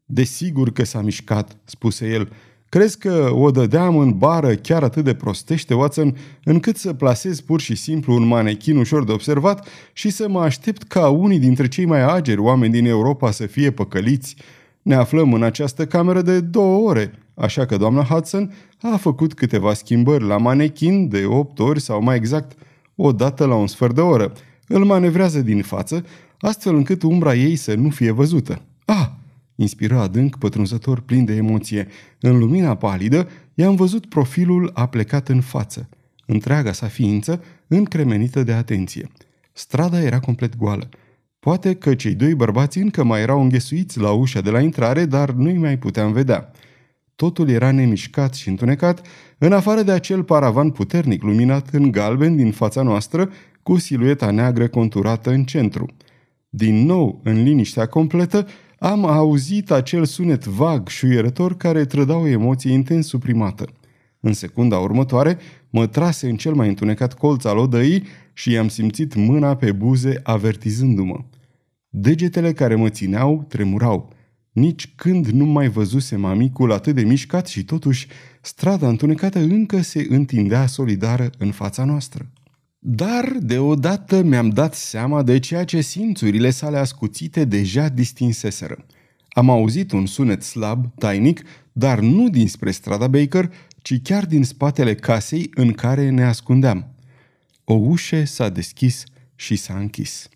Desigur că s-a mișcat, spuse el. Crezi că o dădeam în bară chiar atât de prostește, Watson, încât să plasez pur și simplu un manechin ușor de observat și să mă aștept ca unii dintre cei mai ageri oameni din Europa să fie păcăliți? Ne aflăm în această cameră de două ore, așa că doamna Hudson a făcut câteva schimbări la manechin de opt ori sau mai exact o dată la un sfert de oră. Îl manevrează din față, astfel încât umbra ei să nu fie văzută. Ah, inspiră adânc, pătrunzător, plin de emoție. În lumina palidă, i-am văzut profilul aplecat în față, întreaga sa ființă încremenită de atenție. Strada era complet goală. Poate că cei doi bărbați încă mai erau înghesuiți la ușa de la intrare, dar nu-i mai puteam vedea. Totul era nemișcat și întunecat, în afară de acel paravan puternic luminat în galben din fața noastră, cu silueta neagră conturată în centru – Din nou, în liniștea completă, am auzit acel sunet vag șuierător care trăda o emoție intens suprimată. În secunda următoare, mă trase în cel mai întunecat colț al odăii și i-am simțit mâna pe buze avertizându-mă. Degetele care mă țineau tremurau. Nici când nu mai văzusem amicul atât de mișcat și totuși strada întunecată încă se întindea solidară în fața noastră. Dar deodată mi-am dat seama de ceea ce simțurile sale ascuțite deja distinseseră. Am auzit un sunet slab, tainic, dar nu dinspre strada Baker, ci chiar din spatele casei în care ne ascundeam. O ușă s-a deschis și s-a închis.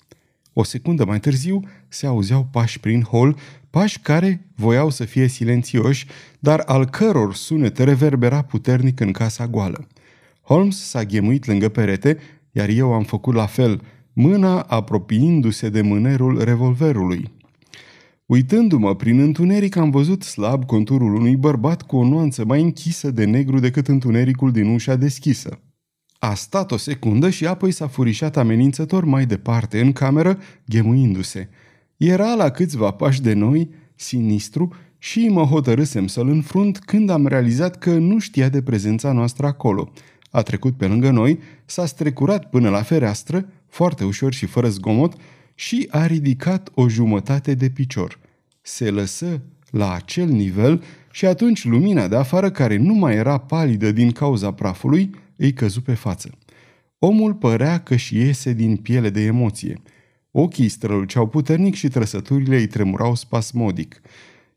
O secundă mai târziu se auzeau pași prin hol, pași care voiau să fie silențioși, dar al căror sunet reverbera puternic în casa goală. Holmes s-a ghemuit lângă perete, iar eu am făcut la fel, mâna apropiindu-se de mânerul revolverului. Uitându-mă prin întuneric, am văzut slab conturul unui bărbat cu o nuanță mai închisă de negru decât întunericul din ușa deschisă. A stat o secundă și apoi s-a furișat amenințător mai departe în cameră, ghemuindu-se. Era la câțiva pași de noi, sinistru, și mă hotărâsem să-l înfrunt când am realizat că nu știa de prezența noastră acolo. A trecut pe lângă noi, s-a strecurat până la fereastră, foarte ușor și fără zgomot, și a ridicat o jumătate de picior. Se lăsă la acel nivel și atunci lumina de afară, care nu mai era palidă din cauza prafului, îi căzu pe față. Omul părea că și iese din piele de emoție. Ochii străluceau puternic și trăsăturile îi tremurau spasmodic.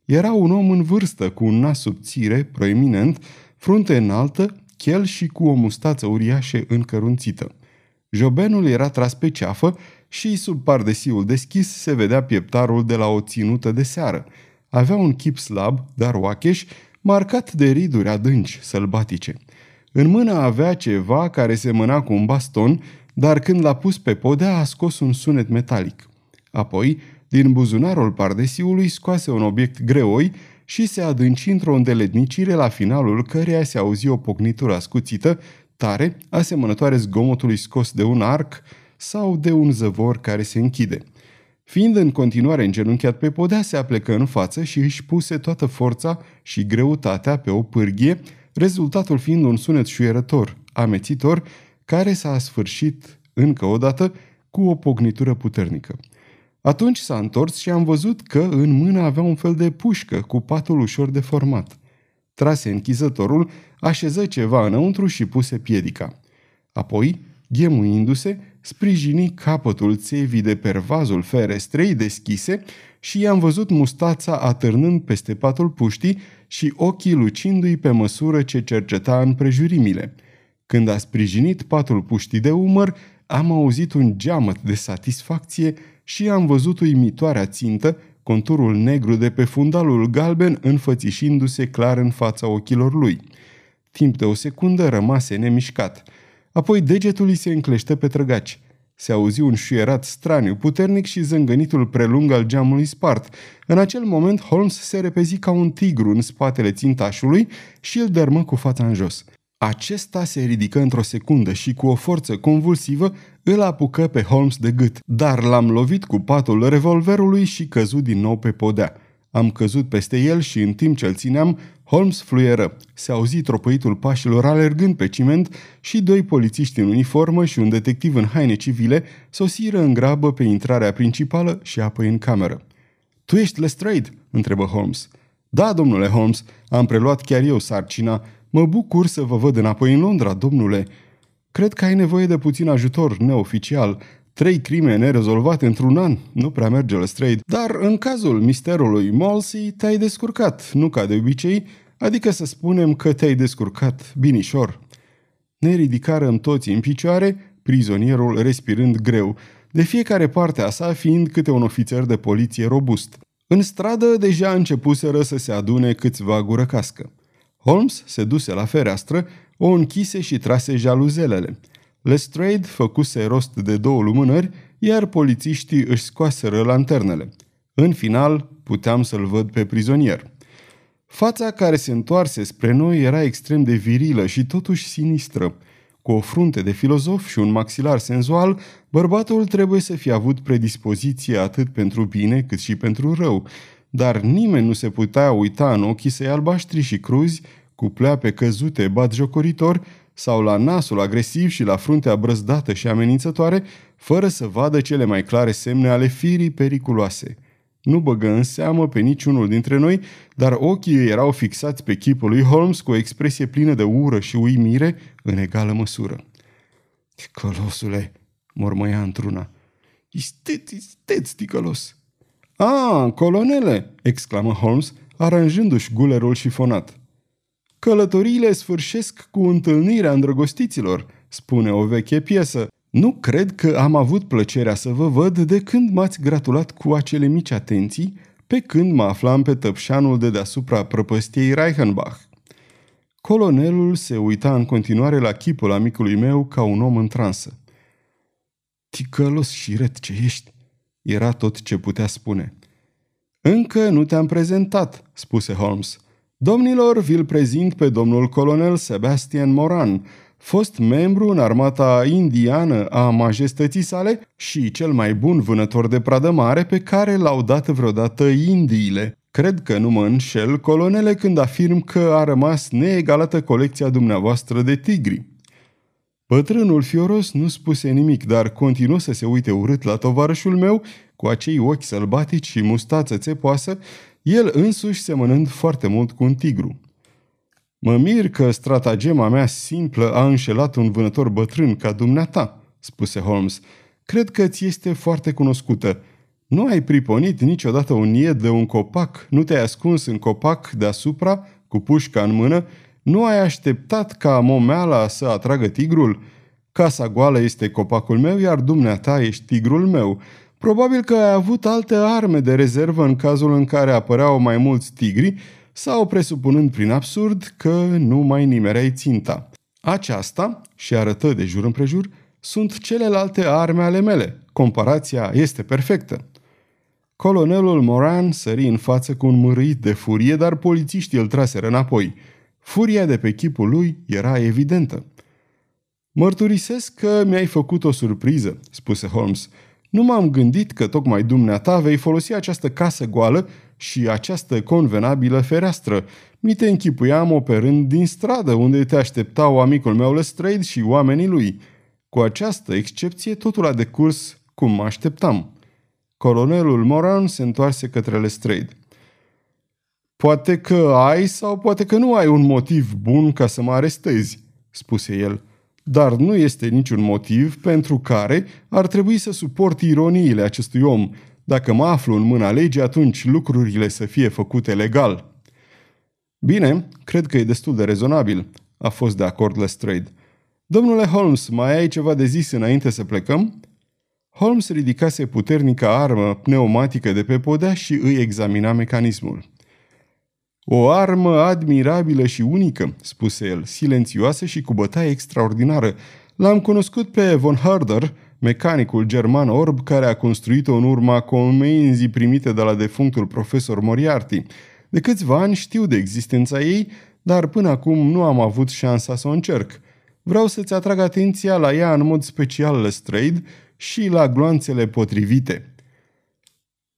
Era un om în vârstă, cu un nas subțire, proeminent, frunte înaltă, chel și cu o mustață uriașă încărunțită. Jobenul era tras pe ceafă și sub pardesiul deschis se vedea pieptarul de la o ținută de seară. Avea un chip slab, dar oacheș, marcat de riduri adânci, sălbatice. În mână avea ceva care semăna cu un baston, dar când l-a pus pe podea a scos un sunet metalic. Apoi, din buzunarul pardesiului scoase un obiect greoi și se adânci într-o îndeletnicire la finalul căreia se auzi o pocnitură ascuțită, tare, asemănătoare zgomotului scos de un arc sau de un zăvor care se închide. Fiind în continuare îngenunchiat pe podea, se aplecă în față și își puse toată forța și greutatea pe o pârghie, rezultatul fiind un sunet șuierător, amețitor, care s-a sfârșit încă o dată cu o pognitură puternică. Atunci s-a întors și am văzut că în mână avea un fel de pușcă cu patul ușor deformat. Trase închizătorul, așeză ceva înăuntru și puse piedica. Apoi, ghemuindu-se, sprijini capătul țevii de pervazul ferestrei deschise și i-am văzut mustața atârnând peste patul puștii și ochii lucindu-i pe măsură ce cerceta în prejurimile. Când a sprijinit patul puștii de umăr, am auzit un geamăt de satisfacție și am văzut uimitoarea țintă, conturul negru de pe fundalul galben înfățișindu-se clar în fața ochilor lui. Timp de o secundă rămase nemișcat. Apoi degetul îi se înclește pe trăgaci. Se auzi un șuierat straniu, puternic și zângănitul prelung al geamului spart. În acel moment, Holmes se repezi ca un tigru în spatele țintașului și îl dărmă cu fața în jos. Acesta se ridică într-o secundă și cu o forță convulsivă îl apucă pe Holmes de gât, dar l-am lovit cu patul revolverului și căzut din nou pe podea. Am căzut peste el și în timp ce îl țineam, Holmes fluieră. Se auzi tropăitul pașilor alergând pe ciment și doi polițiști în uniformă și un detectiv în haine civile sosiră în grabă pe intrarea principală și apoi în cameră. Tu ești Lestrade?" întrebă Holmes. Da, domnule Holmes, am preluat chiar eu sarcina. Mă bucur să vă văd înapoi în Londra, domnule. Cred că ai nevoie de puțin ajutor neoficial. Trei crime nerezolvate într-un an nu prea merge la straight, dar în cazul misterului Molsey te-ai descurcat, nu ca de obicei, adică să spunem că te-ai descurcat binișor. Ne ridicarăm toți în picioare, prizonierul respirând greu, de fiecare parte a sa fiind câte un ofițer de poliție robust. În stradă deja începuseră să se adune câțiva gură cască. Holmes se duse la fereastră, o închise și trase jaluzelele. Lestrade făcuse rost de două lumânări, iar polițiștii își scoaseră lanternele. În final, puteam să-l văd pe prizonier. Fața care se întoarse spre noi era extrem de virilă și totuși sinistră. cu o frunte de filozof și un maxilar senzual, bărbatul trebuie să fie avut predispoziție atât pentru bine cât și pentru rău, dar nimeni nu se putea uita în ochii săi albaștri și cruzi, cu pleape căzute, batjocoritor, sau la nasul agresiv și la fruntea brăzdată și amenințătoare, fără să vadă cele mai clare semne ale firii periculoase. Nu băgă în seamă pe niciunul dintre noi, dar ochii ei erau fixați pe chipul lui Holmes cu o expresie plină de ură și uimire în egală măsură. Ticălosule, mormăia într-una. Isteți, isteți, ticălos! Ah, colonele!" exclamă Holmes, aranjându-și gulerul șifonat. Călătoriile sfârșesc cu întâlnirea îndrăgostiților, spune o veche piesă. Nu cred că am avut plăcerea să vă văd de când m-ați gratulat cu acele mici atenții, pe când mă aflam pe tăpșanul de deasupra prăpăstiei Reichenbach. Colonelul se uita în continuare la chipul amicului meu ca un om în transă. Ticălos și ret ce ești, era tot ce putea spune. Încă nu te-am prezentat, spuse Holmes. Domnilor, vi-l prezint pe domnul colonel Sebastian Moran, fost membru în armata indiană a majestății sale și cel mai bun vânător de pradă mare pe care l-au dat vreodată Indiile. Cred că nu mă înșel, colonele, când afirm că a rămas neegalată colecția dumneavoastră de tigri. Bătrânul fioros nu spuse nimic, dar continuă să se uite urât la tovarășul meu, cu acei ochi sălbatici și mustață țepoasă, el însuși semănând foarte mult cu un tigru. Mă mir că stratagema mea simplă a înșelat un vânător bătrân ca dumneata, spuse Holmes. Cred că ți este foarte cunoscută. Nu ai priponit niciodată un ied de un copac, nu te-ai ascuns în copac deasupra, cu pușca în mână, nu ai așteptat ca momeala să atragă tigrul? Casa goală este copacul meu, iar dumneata ești tigrul meu. Probabil că ai avut alte arme de rezervă în cazul în care apăreau mai mulți tigri sau presupunând prin absurd că nu mai nimereai ținta. Aceasta, și arătă de jur împrejur, sunt celelalte arme ale mele. Comparația este perfectă. Colonelul Moran sări în față cu un mârâit de furie, dar polițiștii îl traseră înapoi. Furia de pe chipul lui era evidentă. Mărturisesc că mi-ai făcut o surpriză, spuse Holmes. Nu m-am gândit că tocmai dumneata vei folosi această casă goală și această convenabilă fereastră. Mi te închipuiam operând din stradă, unde te așteptau amicul meu Lestrade și oamenii lui. Cu această excepție, totul a decurs cum mă așteptam. Colonelul Moran se întoarse către Lestrade. Poate că ai sau poate că nu ai un motiv bun ca să mă arestezi, spuse el dar nu este niciun motiv pentru care ar trebui să suport ironiile acestui om. Dacă mă aflu în mâna legii, atunci lucrurile să fie făcute legal. Bine, cred că e destul de rezonabil, a fost de acord Lestrade. Domnule Holmes, mai ai ceva de zis înainte să plecăm? Holmes ridicase puternica armă pneumatică de pe podea și îi examina mecanismul. O armă admirabilă și unică, spuse el, silențioasă și cu bătaie extraordinară. L-am cunoscut pe von Herder, mecanicul german orb care a construit-o în urma comenzii primite de la defunctul profesor Moriarty. De câțiva ani știu de existența ei, dar până acum nu am avut șansa să o încerc. Vreau să-ți atrag atenția la ea în mod special Lestrade și la gloanțele potrivite.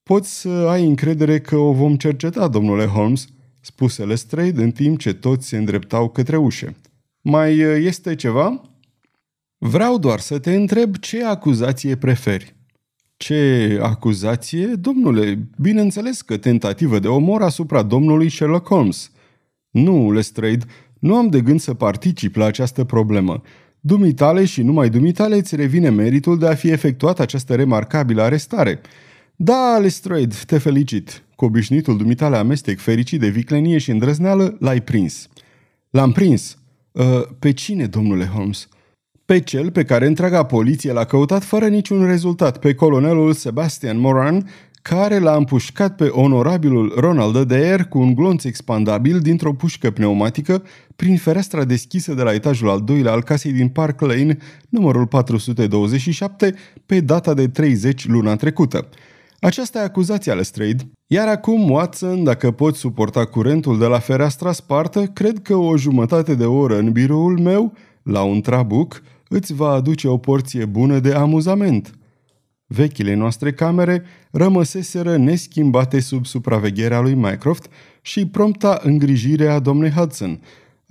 Poți să ai încredere că o vom cerceta, domnule Holmes, spuse Lestrade în timp ce toți se îndreptau către ușe. Mai este ceva? Vreau doar să te întreb ce acuzație preferi. Ce acuzație? Domnule, bineînțeles că tentativă de omor asupra domnului Sherlock Holmes. Nu, Lestrade, nu am de gând să particip la această problemă. Dumitale și numai dumitale îți revine meritul de a fi efectuat această remarcabilă arestare. Da, Lestrade, te felicit. Cu obișnuitul dumitale amestec fericit de viclenie și îndrăzneală, l-ai prins. L-am prins. Uh, pe cine, domnule Holmes? Pe cel pe care întreaga poliție l-a căutat fără niciun rezultat, pe colonelul Sebastian Moran, care l-a împușcat pe onorabilul Ronald Adair cu un glonț expandabil dintr-o pușcă pneumatică prin fereastra deschisă de la etajul al doilea al casei din Park Lane, numărul 427, pe data de 30 luna trecută. Aceasta e acuzația Lestrade. Iar acum, Watson, dacă poți suporta curentul de la fereastra spartă, cred că o jumătate de oră în biroul meu la un trabuc îți va aduce o porție bună de amuzament. Vechile noastre camere rămăseseră neschimbate sub supravegherea lui Mycroft și prompta îngrijire a domnului Hudson.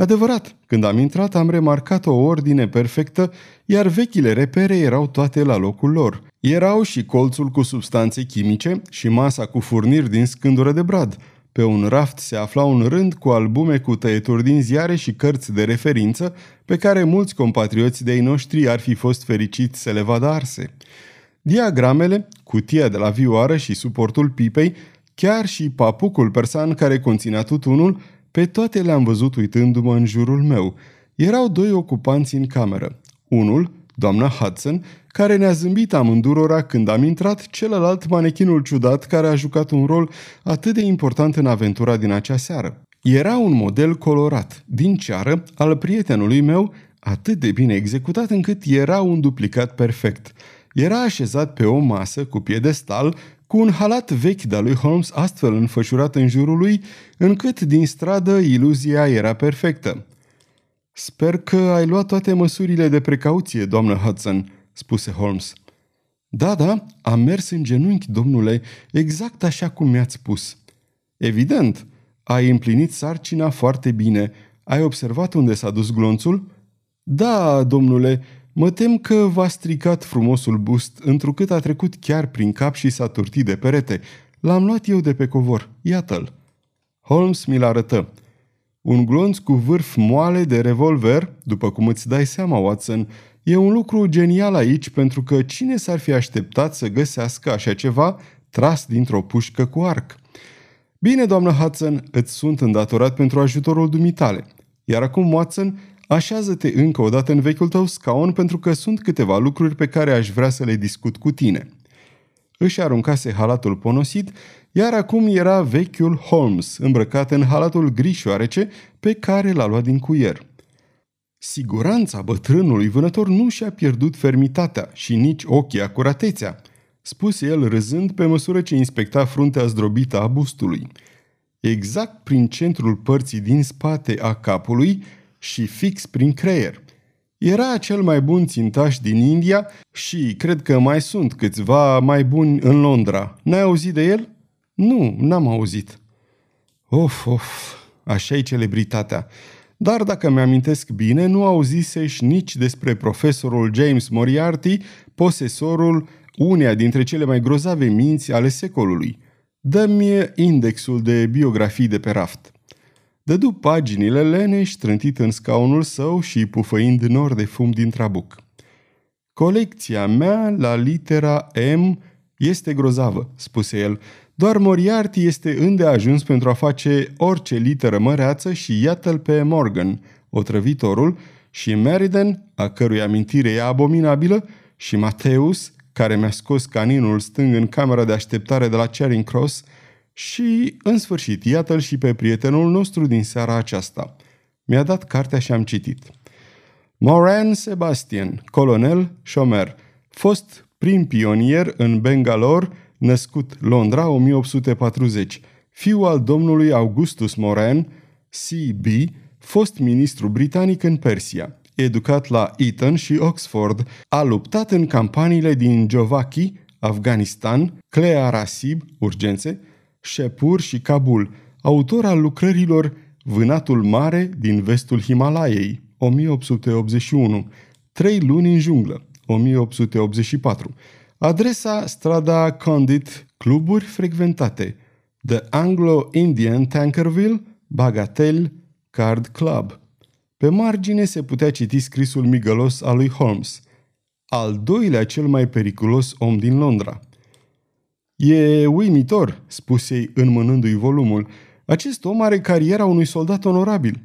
Adevărat, când am intrat am remarcat o ordine perfectă, iar vechile repere erau toate la locul lor. Erau și colțul cu substanțe chimice și masa cu furniri din scândură de brad. Pe un raft se afla un rând cu albume cu tăieturi din ziare și cărți de referință pe care mulți compatrioți de-ai noștri ar fi fost fericiți să le vadă arse. Diagramele, cutia de la vioară și suportul pipei, chiar și papucul persan care conținea tutunul, pe toate le-am văzut uitându-mă în jurul meu. Erau doi ocupanți în cameră. Unul, doamna Hudson, care ne-a zâmbit amândurora când am intrat, celălalt manechinul ciudat care a jucat un rol atât de important în aventura din acea seară. Era un model colorat, din ceară, al prietenului meu, atât de bine executat încât era un duplicat perfect. Era așezat pe o masă cu piedestal, cu un halat vechi de lui Holmes astfel înfășurat în jurul lui, încât din stradă iluzia era perfectă. Sper că ai luat toate măsurile de precauție, doamnă Hudson," spuse Holmes. Da, da, am mers în genunchi, domnule, exact așa cum mi-ați spus. Evident, ai împlinit sarcina foarte bine. Ai observat unde s-a dus glonțul? Da, domnule, mă tem că v-a stricat frumosul bust, întrucât a trecut chiar prin cap și s-a turtit de perete. L-am luat eu de pe covor. Iată-l. Holmes mi-l arătă. Un glonț cu vârf moale de revolver, după cum îți dai seama, Watson, e un lucru genial aici pentru că cine s-ar fi așteptat să găsească așa ceva tras dintr-o pușcă cu arc? Bine, doamnă Hudson, îți sunt îndatorat pentru ajutorul dumitale. Iar acum, Watson, așează-te încă o dată în vechiul tău scaun pentru că sunt câteva lucruri pe care aș vrea să le discut cu tine. Își aruncase halatul ponosit iar acum era vechiul Holmes, îmbrăcat în halatul grișoarece pe care l-a luat din cuier. Siguranța bătrânului vânător nu și-a pierdut fermitatea și nici ochii acuratețea, spuse el râzând pe măsură ce inspecta fruntea zdrobită a bustului. Exact prin centrul părții din spate a capului și fix prin creier. Era cel mai bun țintaș din India și cred că mai sunt câțiva mai buni în Londra. N-ai auzit de el? Nu, n-am auzit. Of, of, așa e celebritatea. Dar dacă mi-amintesc bine, nu auzisești nici despre profesorul James Moriarty, posesorul uneia dintre cele mai grozave minți ale secolului. Dă-mi indexul de biografii de pe raft. Dădu paginile leneș, trântit în scaunul său și pufăind nor de fum din trabuc. Colecția mea la litera M este grozavă, spuse el, doar Moriarty este îndeajuns pentru a face orice literă măreață și iată-l pe Morgan, otrăvitorul, și Meriden, a cărui amintire e abominabilă, și Mateus, care mi-a scos caninul stâng în camera de așteptare de la Charing Cross, și, în sfârșit, iată-l și pe prietenul nostru din seara aceasta. Mi-a dat cartea și am citit. Moran Sebastian, colonel, șomer, fost prim pionier în Bangalore, născut Londra 1840, fiu al domnului Augustus Moran, C.B., fost ministru britanic în Persia. Educat la Eton și Oxford, a luptat în campaniile din Jovaki, Afganistan, Clea Rasib, urgențe, Shepur și Kabul, autor al lucrărilor Vânatul Mare din vestul Himalaiei, 1881, Trei luni în junglă, 1884, Adresa strada Condit, cluburi frecventate. The Anglo-Indian Tankerville, Bagatelle, Card Club. Pe margine se putea citi scrisul migălos al lui Holmes, al doilea cel mai periculos om din Londra. E uimitor, spuse ei înmânându-i volumul. Acest om are cariera unui soldat onorabil.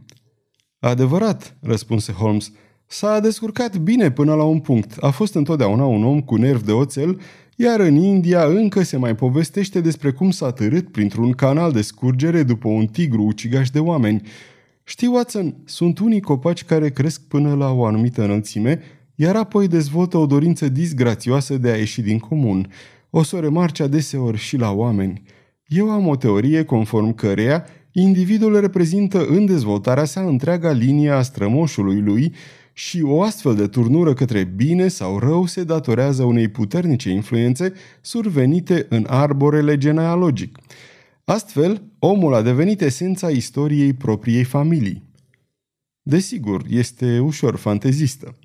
Adevărat, răspunse Holmes, S-a descurcat bine până la un punct. A fost întotdeauna un om cu nerv de oțel, iar în India încă se mai povestește despre cum s-a târât printr-un canal de scurgere după un tigru ucigaș de oameni. Știi, Watson, sunt unii copaci care cresc până la o anumită înălțime, iar apoi dezvoltă o dorință disgrațioasă de a ieși din comun. O să o remarci adeseori și la oameni. Eu am o teorie conform căreia individul reprezintă în dezvoltarea sa întreaga linie a strămoșului lui și o astfel de turnură către bine sau rău se datorează unei puternice influențe survenite în arborele genealogic. Astfel, omul a devenit esența istoriei propriei familii. Desigur, este ușor fantezistă.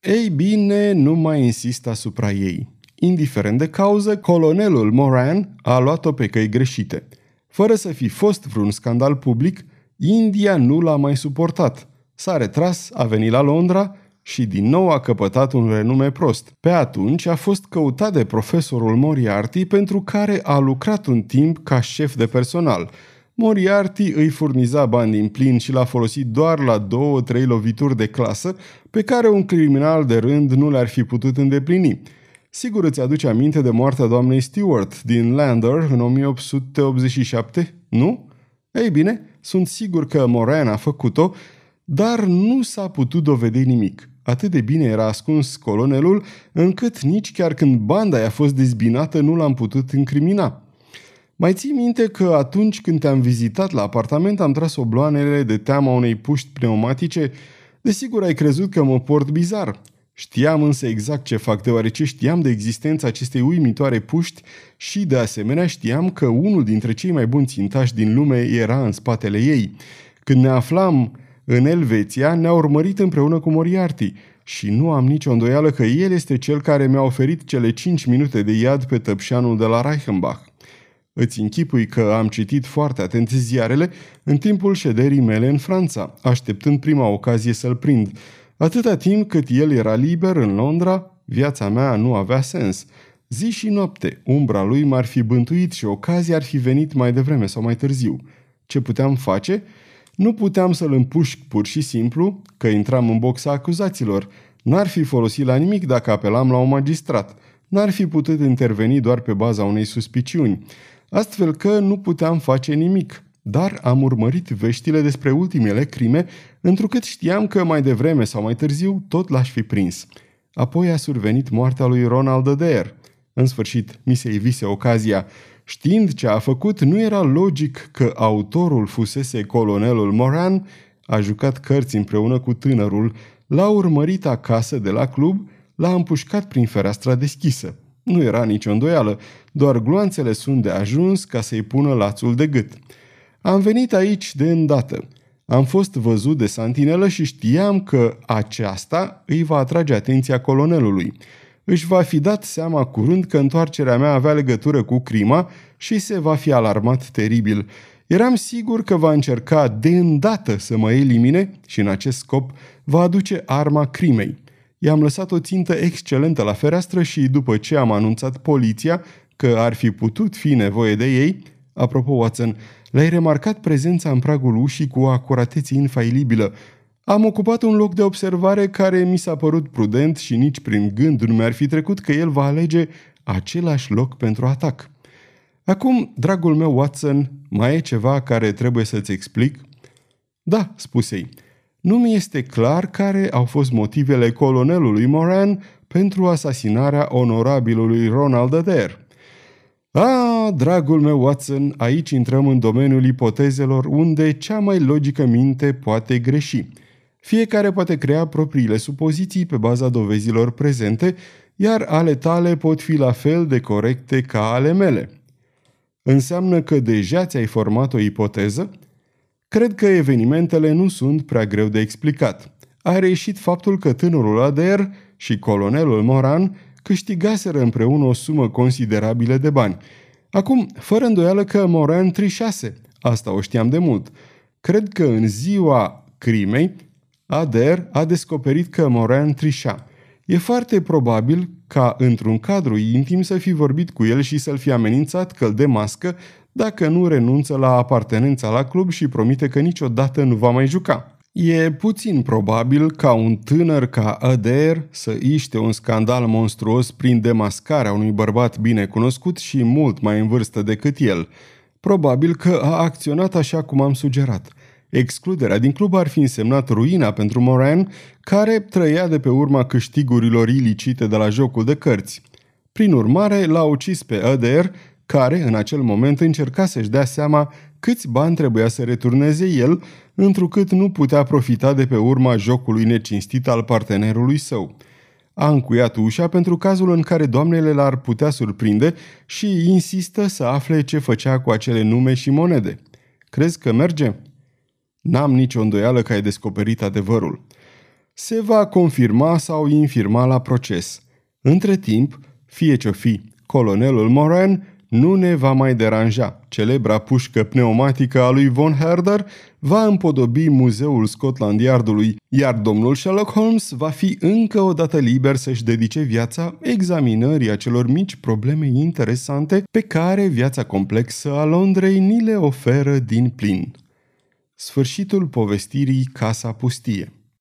Ei bine, nu mai insist asupra ei. Indiferent de cauză, colonelul Moran a luat-o pe căi greșite. Fără să fi fost vreun scandal public, India nu l-a mai suportat. S-a retras, a venit la Londra și din nou a căpătat un renume prost. Pe atunci a fost căutat de profesorul Moriarty pentru care a lucrat un timp ca șef de personal. Moriarty îi furniza bani din plin și l-a folosit doar la două-trei lovituri de clasă pe care un criminal de rând nu le-ar fi putut îndeplini. Sigur îți aduce aminte de moartea doamnei Stewart din Lander în 1887, nu? Ei bine, sunt sigur că Moran a făcut-o, dar nu s-a putut dovedi nimic. Atât de bine era ascuns colonelul, încât nici chiar când banda i-a fost dezbinată nu l-am putut incrimina. Mai ții minte că atunci când te-am vizitat la apartament am tras obloanele de teama unei puști pneumatice? Desigur ai crezut că mă port bizar. Știam însă exact ce fac, deoarece știam de existența acestei uimitoare puști și, de asemenea, știam că unul dintre cei mai buni țintași din lume era în spatele ei. Când ne aflam în Elveția, ne-a urmărit împreună cu Moriarty și nu am nicio îndoială că el este cel care mi-a oferit cele 5 minute de iad pe tăpșanul de la Reichenbach. Îți închipui că am citit foarte atent ziarele în timpul șederii mele în Franța, așteptând prima ocazie să-l prind. Atâta timp cât el era liber în Londra, viața mea nu avea sens. Zi și noapte, umbra lui m-ar fi bântuit și ocazia ar fi venit mai devreme sau mai târziu. Ce puteam face? Nu puteam să-l împușc pur și simplu, că intram în boxa acuzaților. N-ar fi folosit la nimic dacă apelam la un magistrat. N-ar fi putut interveni doar pe baza unei suspiciuni. Astfel că nu puteam face nimic. Dar am urmărit veștile despre ultimele crime, întrucât știam că mai devreme sau mai târziu tot l-aș fi prins. Apoi a survenit moartea lui Ronald Adair. În sfârșit, mi se ivise ocazia. Știind ce a făcut, nu era logic că autorul fusese colonelul Moran, a jucat cărți împreună cu tânărul, l-a urmărit acasă de la club, l-a împușcat prin fereastra deschisă. Nu era nicio îndoială, doar gloanțele sunt de ajuns ca să-i pună lațul de gât. Am venit aici de îndată. Am fost văzut de santinelă și știam că aceasta îi va atrage atenția colonelului. Își va fi dat seama curând că întoarcerea mea avea legătură cu crima și se va fi alarmat teribil. Eram sigur că va încerca de îndată să mă elimine și în acest scop va aduce arma crimei. I-am lăsat o țintă excelentă la fereastră și după ce am anunțat poliția că ar fi putut fi nevoie de ei, apropo Watson, L-ai remarcat prezența în pragul ușii cu o acuratețe infailibilă. Am ocupat un loc de observare care mi s-a părut prudent și nici prin gând nu mi-ar fi trecut că el va alege același loc pentru atac. Acum, dragul meu Watson, mai e ceva care trebuie să-ți explic? Da, spuse ei. Nu mi este clar care au fost motivele colonelului Moran pentru asasinarea onorabilului Ronald Adair. Ah, dragul meu Watson, aici intrăm în domeniul ipotezelor unde cea mai logică minte poate greși. Fiecare poate crea propriile supoziții pe baza dovezilor prezente, iar ale tale pot fi la fel de corecte ca ale mele. Înseamnă că deja ți-ai format o ipoteză? Cred că evenimentele nu sunt prea greu de explicat. A reieșit faptul că tânărul Ader și colonelul Moran câștigaseră împreună o sumă considerabilă de bani. Acum, fără îndoială că Moran trișase, asta o știam de mult. Cred că în ziua crimei, Ader a descoperit că Moran trișa. E foarte probabil ca într-un cadru intim să fi vorbit cu el și să-l fi amenințat că îl demască dacă nu renunță la apartenența la club și promite că niciodată nu va mai juca. E puțin probabil ca un tânăr ca Adair să iște un scandal monstruos prin demascarea unui bărbat bine cunoscut și mult mai în vârstă decât el. Probabil că a acționat așa cum am sugerat. Excluderea din club ar fi însemnat ruina pentru Moran, care trăia de pe urma câștigurilor ilicite de la jocul de cărți. Prin urmare, l-a ucis pe Adair, care în acel moment încerca să-și dea seama câți bani trebuia să returneze el, întrucât nu putea profita de pe urma jocului necinstit al partenerului său. A încuiat ușa pentru cazul în care doamnele l-ar putea surprinde și insistă să afle ce făcea cu acele nume și monede. Crezi că merge? N-am nicio îndoială că ai descoperit adevărul. Se va confirma sau infirma la proces. Între timp, fie ce-o fi, colonelul Moran nu ne va mai deranja. Celebra pușcă pneumatică a lui Von Herder va împodobi muzeul Scotland Yardului, iar domnul Sherlock Holmes va fi încă o dată liber să-și dedice viața examinării acelor mici probleme interesante pe care viața complexă a Londrei ni le oferă din plin. Sfârșitul povestirii Casa Pustie